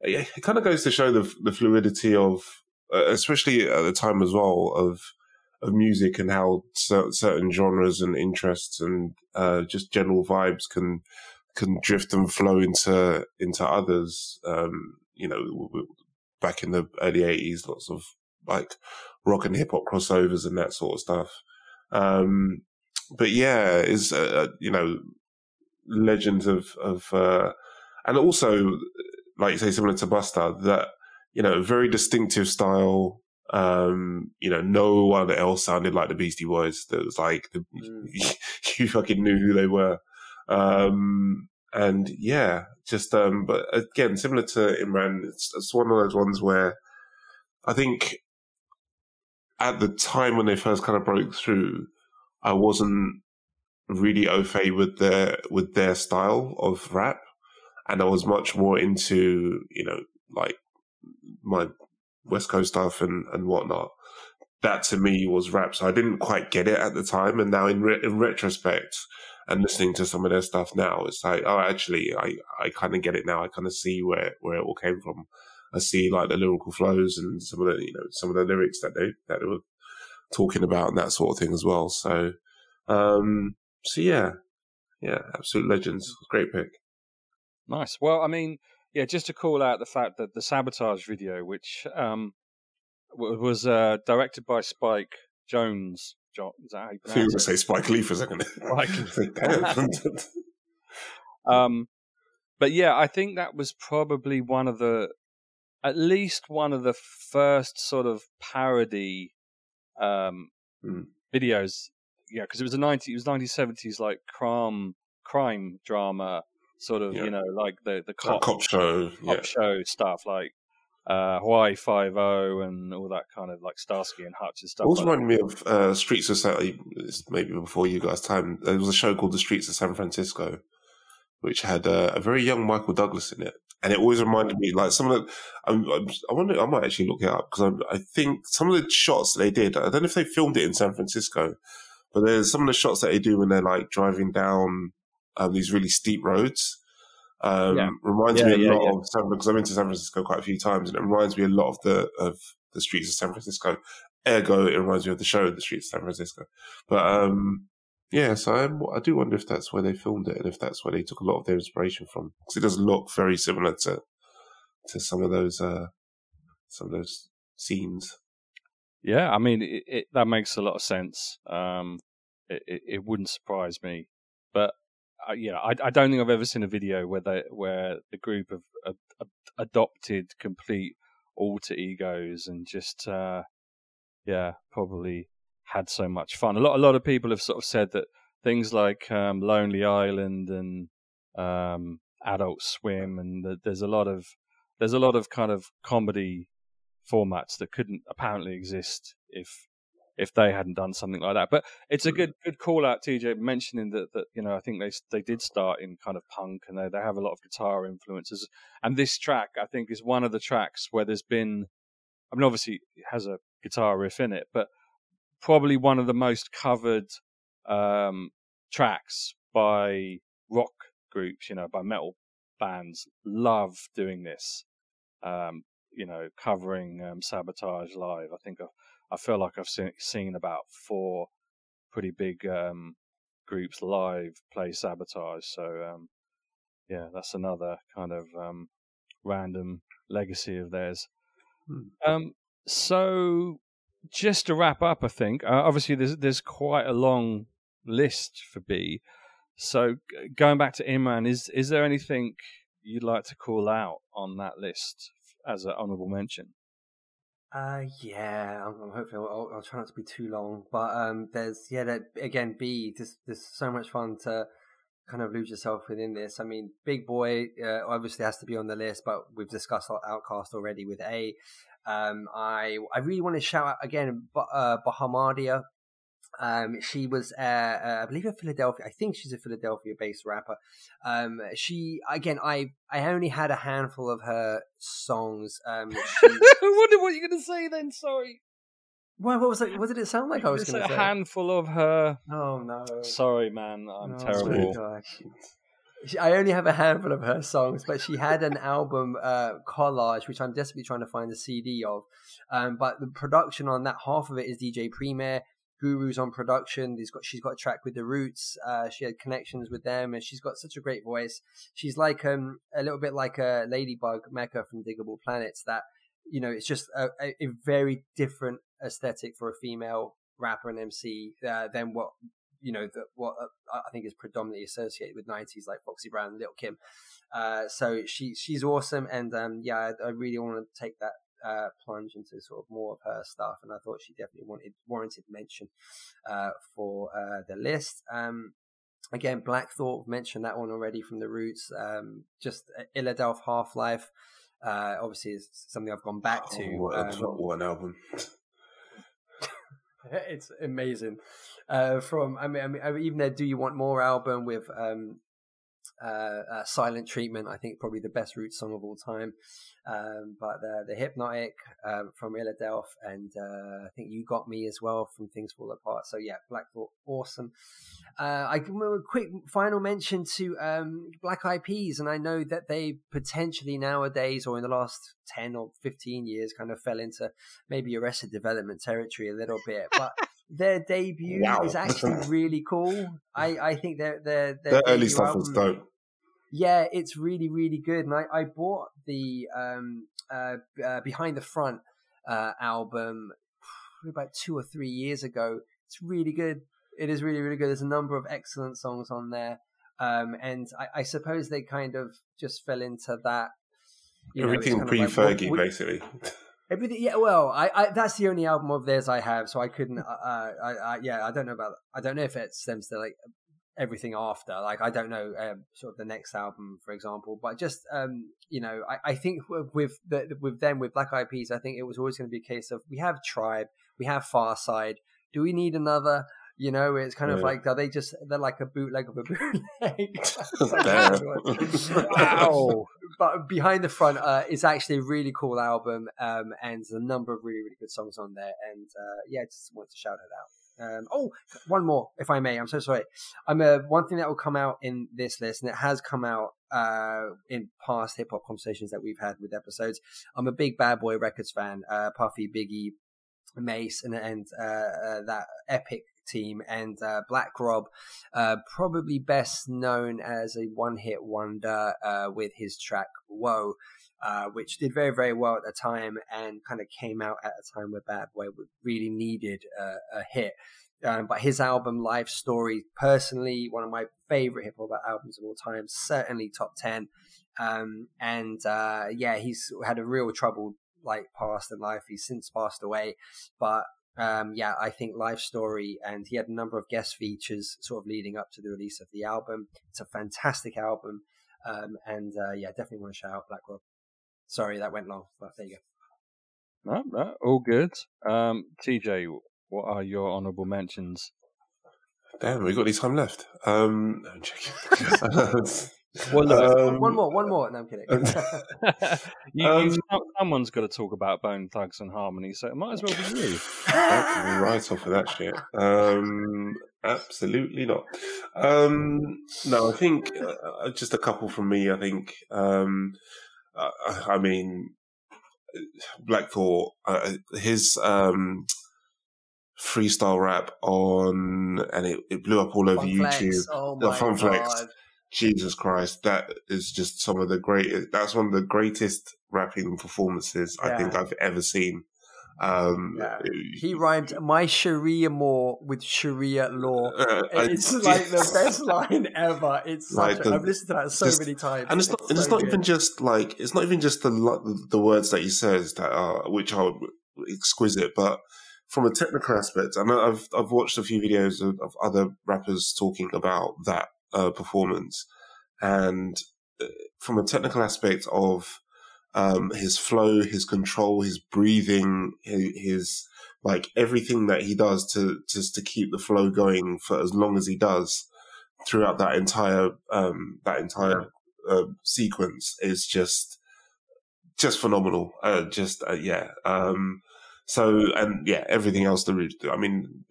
it kind of goes to show the the fluidity of, uh, especially at the time as well of of music and how cer- certain genres and interests and uh, just general vibes can can drift and flow into into others. Um, you know, back in the early eighties, lots of like rock and hip hop crossovers and that sort of stuff. Um, but yeah, is uh, uh, you know legends of of uh, and also like you say similar to Busta that you know very distinctive style. Um, you know, no one else sounded like the Beastie Boys. That was like the, Mm. you fucking knew who they were. Um, and yeah, just um, but again, similar to Imran, it's, it's one of those ones where I think at the time when they first kind of broke through, I wasn't really au fait with their with their style of rap, and I was much more into you know like my West Coast stuff and and whatnot. That to me was rap, so I didn't quite get it at the time, and now in re- in retrospect and listening to some of their stuff now, it's like oh, actually, I I kind of get it now. I kind of see where where it all came from. I see like the lyrical flows and some of the you know some of the lyrics that they that they were talking about and that sort of thing as well. So, um, so yeah, yeah, absolute legends. Great pick. Nice. Well, I mean, yeah, just to call out the fact that the sabotage video, which um, was uh, directed by Spike Jonze. Jo- Is that how you pronounce going to say Spike Lee for a second. Spike Um, but yeah, I think that was probably one of the, at least one of the first sort of parody um, Mm. videos. Yeah, because it was a ninety, it was nineteen seventies like crime crime drama sort of, Yeah. you know, like the the cop, cop, show. cop Yeah. show stuff like uh, Hawaii Five O and all that kind of like Starsky and Hutch and stuff. It Also like reminded me of uh, Streets Society. It's maybe before you guys' time. There was a show called The Streets of San Francisco, which had uh, a very young Michael Douglas in it, and it always reminded me like some of the. I'm, I'm, I wonder. I might actually look it up because I, I think some of the shots they did. I don't know if they filmed it in San Francisco, but there's some of the shots that they do when they're like driving down um, these really steep roads. Um, Yeah. reminds Yeah, me a yeah, lot of San because I've been to San Francisco quite a few times, and it reminds me a lot of the of the streets of San Francisco. Ergo, it reminds me of the show, in The Streets of San Francisco. But um, yeah, so I'm, I do wonder if that's where they filmed it and if that's where they took a lot of their inspiration from because it does look very similar to to some of those uh, some of those scenes. Yeah, I mean, it, it, that makes a lot of sense. Um, it, it, it wouldn't surprise me, but uh, I, I don't think I've ever seen a video where they, where the group have uh, adopted complete alter egos and just uh, yeah, probably had so much fun. A lot a lot of people have sort of said that things like um, Lonely Island and um, Adult Swim, and the, there's a lot of there's a lot of kind of comedy formats that couldn't apparently exist if if they hadn't done something like that. But it's a good good call out, TeeJ, mentioning that that you know I think they they did start in kind of punk and they they have a lot of guitar influences. And this track I think is one of the tracks where there's been, I mean obviously it has a guitar riff in it, but probably one of the most covered um, tracks by rock groups, you know, by metal bands. Love doing this. Um, you know, covering um, Sabotage live. I think I've, I feel like I've seen, seen about four pretty big um, groups live play Sabotage. So um, yeah, that's another kind of um, random legacy of theirs. Hmm. Um, so just to wrap up, I think uh, obviously there's there's quite a long list for B. So g- going back to Imran, is is there anything you'd like to call out on that list as an honourable mention? Uh, yeah, I'm, I'm hoping I'll, I'll try not to be too long, but um, there's yeah, that again, B. There's there's so much fun to kind of lose yourself within this. I mean, Big Boi uh, obviously has to be on the list, but we've discussed Outkast already with A. Um, I I really want to shout out again, uh, Bahamadia. Um, she was, uh, uh, I believe, a Philadelphia. I think she's a Philadelphia-based rapper. Um, she again, I I only had a handful of her songs. Um, I wonder what you're going to say then. Sorry. What, what was it? What did it sound like? I was going a to say a handful of her. Oh no! Sorry, man. I'm Oh, terrible. I only have a handful of her songs, but she had an album uh, Kollage, which I'm desperately trying to find the CD of. Um, but the production on that, half of it is DJ Premier. Guru's on production. He's got she's got a track with the Roots. Uh, she had connections with them, and she's got such a great voice. She's like um a little bit like a Ladybug Mecca from Diggable Planets. That you know, it's just a, a, very different aesthetic for a female rapper and MC uh, than what you know the, what uh, I think is predominantly associated with '90s like Foxy Brown and Little Kim. Uh, so she she's awesome, and um, yeah, I, I really want to take that uh, plunge into sort of more of her stuff, and I thought she definitely wanted warranted mention uh, for uh, the list. Um, again, Black Thought mentioned that one already from the Roots. Um, just Illadelph Half Life. Uh, obviously, is something I've gone back to. Oh, what, Um, what an album! it's amazing. Uh, from I mean, I mean, I mean, even their "Do You Want More" album with um, uh, uh, "Silent Treatment," I think probably the best Roots song of all time. Um, but the the Hypnotic um, from Illadelph, and uh, I think "You Got Me" as well from Things Fall Apart. So yeah, Black Thought, awesome. Uh, I give a quick final mention to um, Black Eyed Peas, and I know that they potentially nowadays, or in the last ten or fifteen years, kind of fell into maybe Arrested Development territory a little bit, but. Their debut Wow. is actually really cool. I, I think their their their The early stuff was dope. yeah, it's really, really good. And I, I bought the um, uh, uh, Behind the Front uh, album about two or three years ago. It's really good. It is really, really good. There's a number of excellent songs on there. Um, and I, I suppose they kind of just fell into that. you Everything pre Fergie, what- basically. Yeah. Well, I, I that's the only album of theirs I have, so I couldn't. Uh, I, I, yeah, I don't know about. I don't know if it stems to like everything after. Like, I don't know um, sort of the next album, for example. But just um, you know, I, I think with with, the, with them with Black Eyed Peas, I think it was always going to be a case of we have Tribe, we have Pharcyde. Do we need another? You know, it's kind of Yeah. like are they just they're like a bootleg of a bootleg? Wow. but behind the front uh, is actually a really cool album um, and there's a number of really really good songs on there and uh, yeah just want to shout it out um, oh one more if i may i'm so sorry i'm uh, one thing that will come out in this list and it has come out uh, in past hip hop conversations that we've had with episodes i'm a big bad boy records fan uh, puffy biggie Mase and, and uh, uh, that epic team and uh, black rob uh, probably best known as a one-hit wonder uh, with his track "Whoa," uh, which did very, very well at the time and kind of came out at a time where Bad Boy really needed a hit. Um, but his album "Life Story," personally, one of my favorite hip hop albums of all time, certainly top ten. Um, and uh, yeah, he's had a real troubled like past in life. He's since passed away, but um, yeah, I think Life Story, and he had a number of guest features sort of leading up to the release of the album. It's a fantastic album, um, and uh, yeah, definitely want to shout out Black Rob. Sorry, that went long, but there you go. No, no, all good. Um, TeeJ, what are your honourable mentions? Damn, we got any time left. Um, I'm checking. well, look, um, one more, one more. No, I'm kidding. you, um, someone's got to talk about Bone Thugs and Harmony, so it might as well be you. right off of that shit. Um, absolutely not. Um, no, I think uh, uh, just a couple from me. I think. Um, uh, I mean, Black Thought. Uh, his um, freestyle rap on, and it, it blew up all over Funk YouTube. Flex. Oh my Funk God. Flex. Jesus Christ, that is just some of the greatest. That's one of the greatest rapping performances yeah. I think I've ever seen. Um, yeah. He rhymed my Sharia more with Sharia law. Uh, it's I, like the best line ever. It's like the, I've listened to that so just, many times, and it's not. It's, and it's not even just like it's not even just the the words that he says that are which are exquisite, but from a technical aspect, I know I've I've watched a few videos of, of other rappers talking about that uh, performance, and uh, from a technical aspect of um, his flow, his control, his breathing, his, like everything that he does to just to keep the flow going for as long as he does throughout that entire um, that entire uh, sequence is just just phenomenal. Uh, just uh, yeah. Um, so and yeah, everything else the. I mean,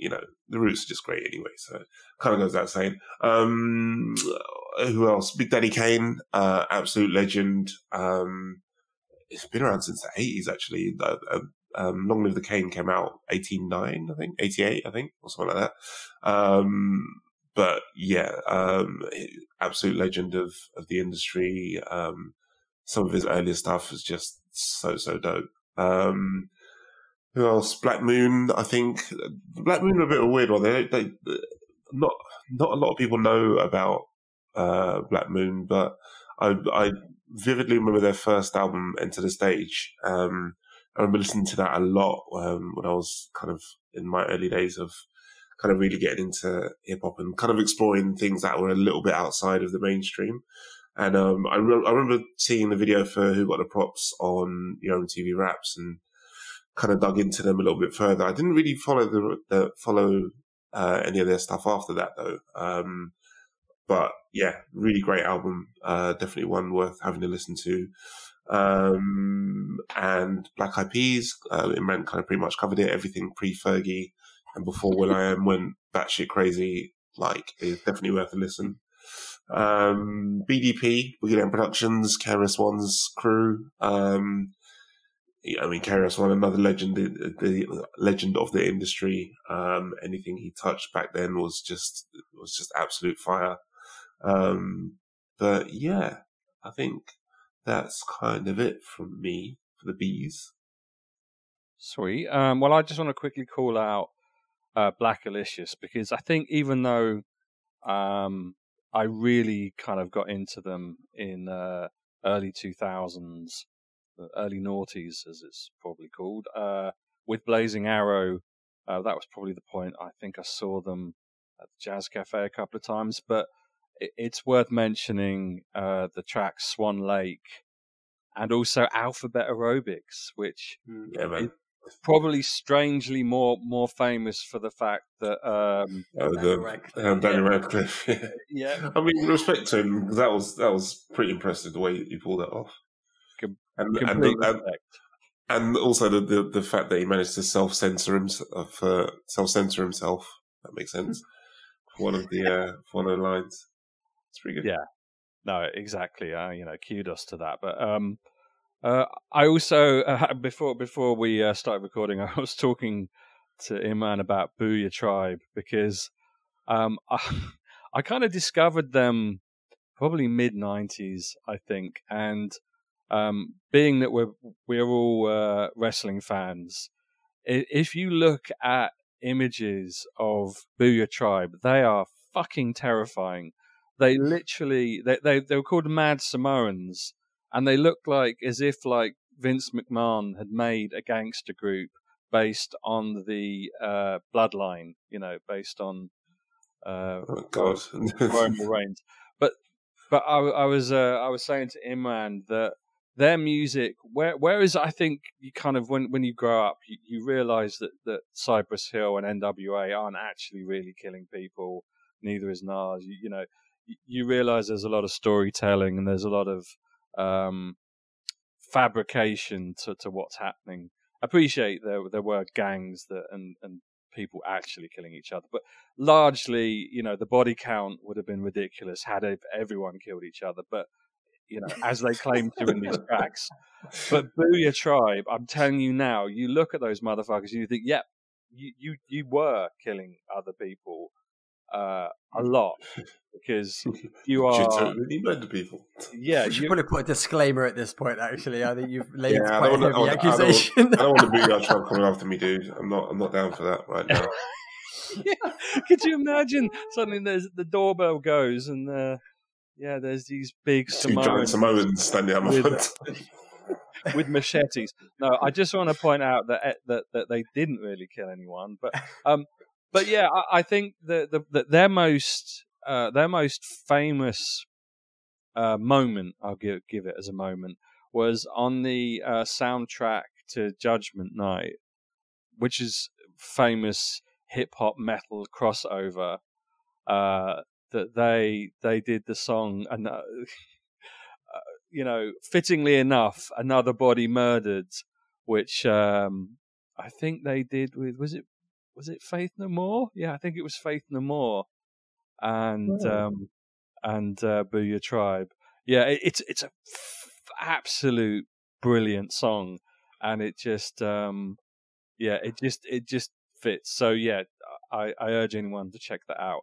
you know, the roots are just great anyway. So kind of goes without saying. Um, who else? Big Daddy Kane, uh, absolute legend. Um, it's been around since the eighties actually. Um, Long Live the Kane came out eighty nine, I think, eighty eight, I think, or something like that. Um, but yeah, um, absolute legend of of the industry. Um, some of his earlier stuff is just so so dope. Um, who else? Black Moon, I think. Black Moon are a bit of a weird one. They, they, not not a lot of people know about uh, Black Moon, but I, I vividly remember their first album, Enta da Stage. Um, I remember listening to that a lot um, when I was kind of in my early days of kind of really getting into hip hop and kind of exploring things that were a little bit outside of the mainstream. And um, I, re- I remember seeing the video for Who Got the Props on Yo MTV Raps and kind of dug into them a little bit further. I didn't really follow the, the follow uh, any of their stuff after that though. Um, but yeah, really great album. Uh, definitely one worth having to listen to. Um, and Black Eyed Peas, uh, Imran kind of pretty much covered it. Everything pre Fergie and before will.i.am went batshit crazy. Like, it's definitely worth a listen. Um, BDP, Boogie Productions, KRS-One's crew. Um, I mean, KRS-One, another legend, the, the legend of the industry. Um, anything he touched back then was just was just absolute fire. Um, but yeah, I think that's kind of it from me for the bees. Sweet. Um, well, I just want to quickly call out uh, Blackalicious because I think even though um, I really kind of got into them in uh, early 2000s, early noughties, as it's probably called, uh, with Blazing Arrow. Uh, that was probably the point. I think I saw them at the Jazz Cafe a couple of times, but it, it's worth mentioning uh, the track Swan Lake and also Alphabet Aerobics, which hmm, yeah, is probably strangely more more famous for the fact that um, oh, the, Radcliffe. Um, Danny Radcliffe. Yeah. yeah. I mean, respect to him that was that was pretty impressive the way he pulled that off and and, and, and, also the, the, the fact that he managed to self censor himself, uh, self censor himself. That makes sense. one of the uh, one of the lines. It's pretty good. Yeah. No, exactly. Uh, you know, kudos to that. But um, uh, I also uh, before before we uh, started recording, I was talking to Imran about Boo-Yaa Tribe because um, I, I kind of discovered them probably mid '90s, I think, and um, being that we're we're all uh, wrestling fans, if you look at images of Boo-Yaa Tribe, they are fucking terrifying. They literally they they they were called Mad Samoans, and they look like as if like Vince McMahon had made a gangster group based on the uh, bloodline, you know, based on uh, Oh God. Roman Reigns. But but I, I was uh, I was saying to Imran that their music, where whereas I think you kind of when when you grow up, you, you realize that that Cypress Hill and NWA aren't actually really killing people. Neither is Nas. You, you know, you, you realize there's a lot of storytelling and there's a lot of um, fabrication to, to what's happening. I appreciate there there were gangs that and and people actually killing each other, but largely, you know, the body count would have been ridiculous had ev- everyone killed each other. But you know, as they claim to in these tracks. But Boo-Yaa Tribe, I'm telling you now, you look at those motherfuckers and you think, yep, you you, you were killing other people uh, a lot because you She are totally murdered people. yeah We should you, probably put a disclaimer at this point. Actually, I think you've laid Yeah, I quite a heavy want- I don't- I don't- accusation. I don't want the Boo-Yaa Tribe coming after me, dude. I'm not. I'm not down for that right now. yeah. Could you imagine suddenly there's the doorbell goes and uh, yeah, there's these big Two giant Samoans Samoans standing out my front. with machetes. No, I just want to point out that eh, that that they didn't really kill anyone, but um, but yeah, I, I think that the, the, their most uh, their most famous uh, moment, I'll give give it as a moment, was on the uh, soundtrack to Judgment Night, which is famous hip hop metal crossover. Uh, that they they did the song and uh, you know, fittingly enough, another body murdered, which um, I think they did with was it was it Faith No More? Yeah, I think it was Faith No More, and Oh. um, and uh, Boo-Yaa Tribe. Yeah, it, it's it's a f- absolute brilliant song, and it just um, yeah, it just it just fits. So yeah, I, I urge anyone to check that out.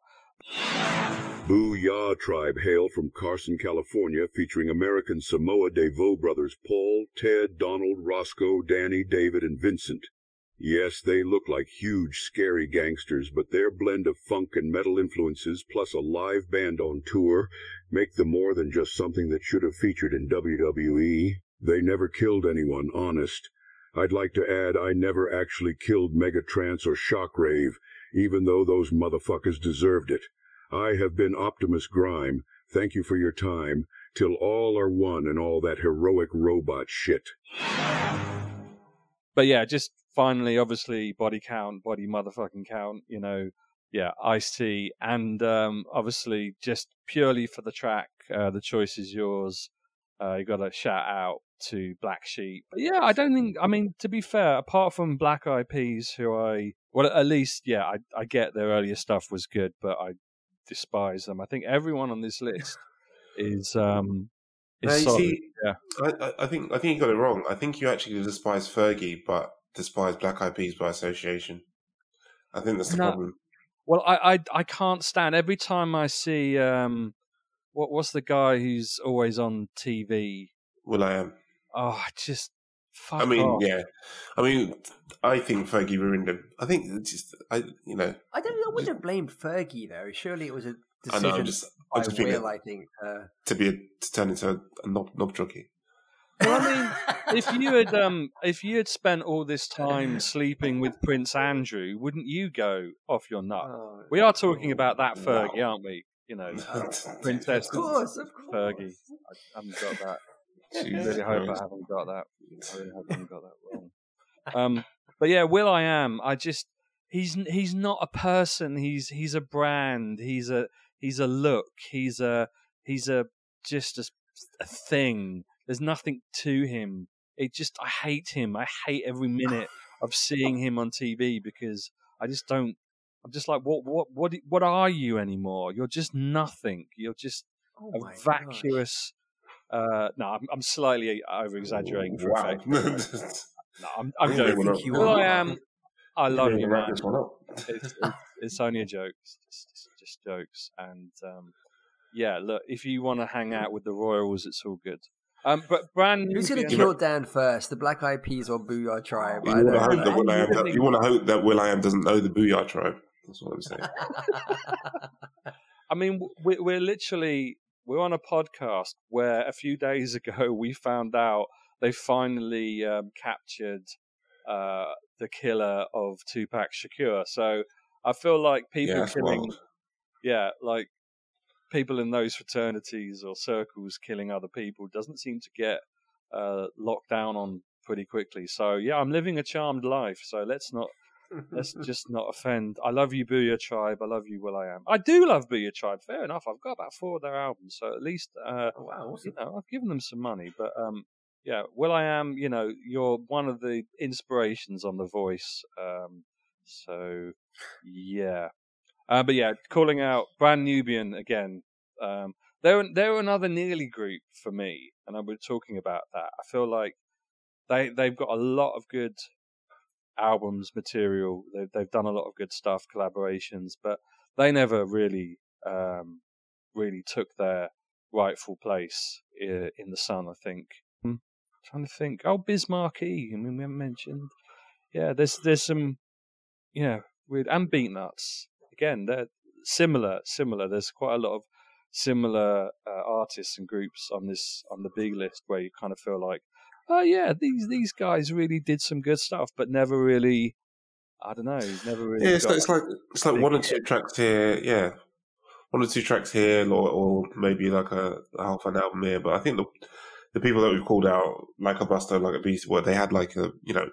Boo-Yaa Tribe hail from Carson, California, featuring American Samoa Devoux brothers Paul, Ted, Donald, Roscoe, Danny, David, and Vincent. Yes, they look like huge, scary gangsters, but their blend of funk and metal influences, plus a live band on tour, make them more than just something that should have featured in WWE. They never killed anyone, honest. I'd like to add I never actually killed Megatrance or Shockwave, even though those motherfuckers deserved it. I have been Optimus Grime. Thank you for your time. Till all are one and all that heroic robot shit. but yeah, just finally, obviously, body count, body motherfucking count. You know, yeah, Ice T, and um, obviously, just purely for the track, uh, the choice is yours. Uh, you got to shout out to Black Sheep. But yeah, I don't think. I mean, to be fair, apart from Black Eyed Peas, who I well, at least yeah, I I get their earlier stuff was good, but I despise them. I think everyone on this list is um is Now, see, yeah. I, I- I think I think you got it wrong. I think you actually despise Fergie, but despise Black Eyed Peas by association. I think that's the No. problem. Well, I, I I can't stand every time I see um what what's the guy who's always on TV? will.i.am. Oh, I just fuck I mean, off. yeah. I mean, I think Fergie ruined him. I think it's just, I, you know, I don't. I wouldn't have blamed Fergie though. Surely it was a I decision know. I'm just, I by just think Will. that I think. Uh, to be a, to turn into a, a knob, knob jockey. Well, I mean, if you had um if you had spent all this time sleeping with Prince Andrew, wouldn't you go off your nut? oh, We are talking about that Wow. Fergie, aren't we? You know, Princess of course, of course. Fergie. I haven't got that. I Jesus really hope I haven't got that. I really hope I haven't got that wrong. Um, but yeah, will.i.am. I just he's he's not a person. He's he's a brand. He's a he's a look. He's a he's a just a, a thing. There's nothing to him. It just I hate him. I hate every minute of seeing him on TV because I just don't. I'm just like what what what what are you anymore? You're just nothing. You're just Oh a my gosh. vacuous. Uh, no, I'm, I'm slightly over exaggerating for wow. effect. No, I'm, I'm Really joking. wanna- you Will are. I am. I love Really you, wrap man. this one up. It's, it's, it's only a joke. It's just, it's just jokes. And um, yeah, look, if you want to hang out with the Royals, it's all good. Um, but brand Who's going to kill Dan first? The Black Eyed Peas or Boo-Yaa Tribe? You want to hope that will.i.am. really- You want to hope that will.i.am doesn't know the Boo-Yaa tribe. That's what I'm saying. I mean, we're, we're literally we're on a podcast where a few days ago we found out they finally um, captured uh, the killer of Tupac Shakur. So I feel like people Yeah, killing, wild. yeah, like people in those fraternities or circles killing other people doesn't seem to get uh, locked down on pretty quickly. So yeah, I'm living a charmed life. So let's not let's just not offend. I love you, Boo-Yaa Tribe. I love you, will.i.am. I do love Boo-Yaa Tribe. Fair enough. I've got about four of their albums, so at least uh, Oh, wow, awesome. you know I've given them some money. But um, yeah, will.i.am. You know, you're one of the inspirations on The Voice. Um, so yeah, uh, but yeah, calling out Brand Nubian again. Um, they're they're another nearly group for me, and I was talking about that. I feel like they they've got a lot of good albums material. They've they've done a lot of good stuff, collaborations, but they never really um, really took their rightful place in the sun. I think. Hmm, trying to think. Oh, Biz Markie. I mean, we haven't mentioned. Yeah, there's there's some. Yeah, with and Beatnuts again. They're similar. Similar. There's quite a lot of similar uh, artists and groups on this on the big list where you kind of feel like oh yeah, these these guys really did some good stuff, but never really. I don't know. Never really. Yeah, it's like, it's like it's like one or two tracks here, yeah, one or two tracks here, or, or maybe like a, a half an album here. But I think the the people that we've called out, like a Busta, like a Beast, Boy, they had like a you know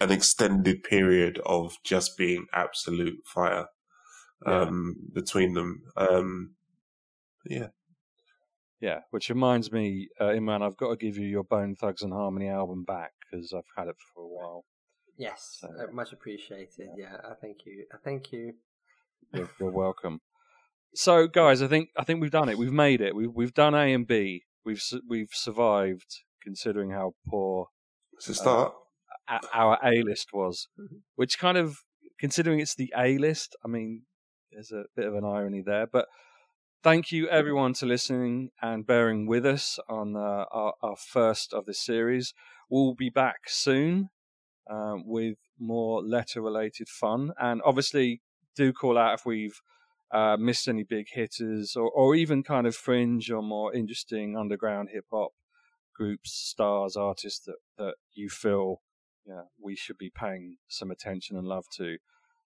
an extended period of just being absolute fire Yeah. um, between them. Um, yeah, yeah, which reminds me, uh, Imran, I've got to give you your Bone Thugs and Harmony album back because I've had it for a while. Yes, So- uh, much appreciated. Yeah, I thank you. I thank you. You're, you're welcome. So, guys, I think I think we've done it. We've made it. We've we've done A and B. We've we've survived, considering how poor it's a start. a- our A list was, Mhm. which kind of, considering it's the A list, I mean, there's a bit of an irony there. But thank you everyone to listening and bearing with us on uh, our, our first of this series. We'll be back soon um, with more letter related fun, and obviously do call out if we've. Uh, missed any big hitters or, or even kind of fringe or more interesting underground hip hop groups, stars, artists that, that you feel yeah, we should be paying some attention and love to.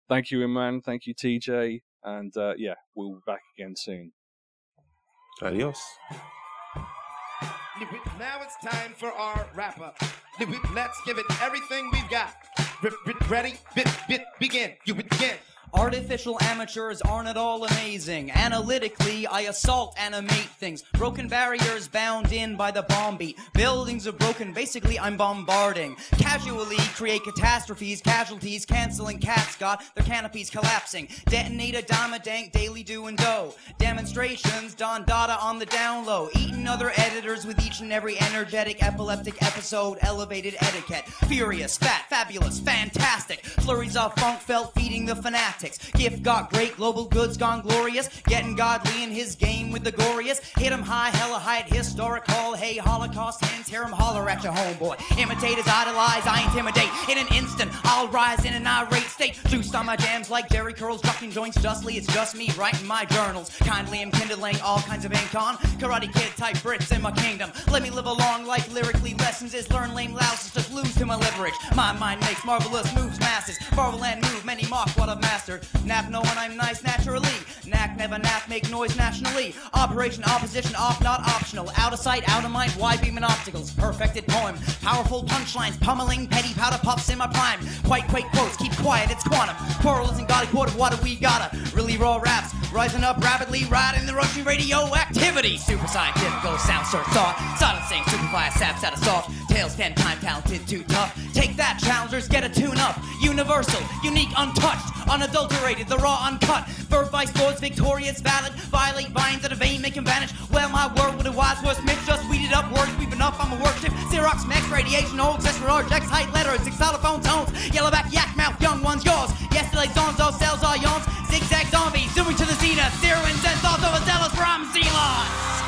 Thank you, Imran. Thank you, TeeJ. And uh, yeah, we'll be back again soon. Adios. Now it's time for our wrap up. Let's give it everything we've got. Ready? Bit, bit, begin. You begin. Artificial amateurs aren't at all amazing. Analytically, I assault, animate things. Broken barriers bound in by the bomb beat. Buildings are broken, basically, I'm bombarding. Casually create catastrophes, casualties, canceling cats got their canopies collapsing. Detonate a dime a dank, daily do and do. Demonstrations, Don Dada on the down low. Eating other editors with each and every energetic, epileptic episode, elevated etiquette. Furious, fat, fabulous, fantastic. Flurries of funk felt feeding the fanatics. Gift got great, global goods gone glorious. Getting godly in his game with the goriest. Hit 'em high, hella height, historical. Hey, Holocaust hands, hear 'em holler at your homeboy. Imitators idolize, I intimidate. In an instant, I'll rise in an irate state. Juiced on my jams like Jheri curls, ducking joints justly. It's just me writing my journals. Kindly am kindling all kinds of ink on. Karate Kid type Brits in my kingdom. Let me live a long life lyrically. Lessons is learn lame louses, just lose to my leverage. My mind makes marvelous moves, masses. Marvel and move, many mock what I've mastered. Nap knowing I'm nice naturally. Knack never nap, make noise nationally. Operation opposition off, not optional. Out of sight, out of mind, Why wide beaming obstacles. Perfected poem. Powerful punchlines, pummeling petty powder puffs in my prime. Quite quake quotes, keep quiet, it's quantum. Quarrel isn't got a of what do we gotta. Really raw raps, rising up rapidly, riding the rushing radioactivity. Super scientific, sound search thought. Silencing, superfly, saps out of soft. Tails ten time talented, too tough. Take that, challengers, get a tune up. Universal, unique, untouched, unadulterated, unadulterated, the raw uncut. Birth by swords, victorious, valid. Violate vines that a vein make him vanish. Well, my word, what a wise words mix. Just weeded up words, we've enough. I'm a worship. Xerox, max radiation, all accessory X, height letters, six xylophone tones. Yellowback, yak mouth, young ones, yours. Yesterday's dawns, all cells, are yawns. Zigzag zombies, zooming to the zenith. Zero and sense, all over zealous from Zealand.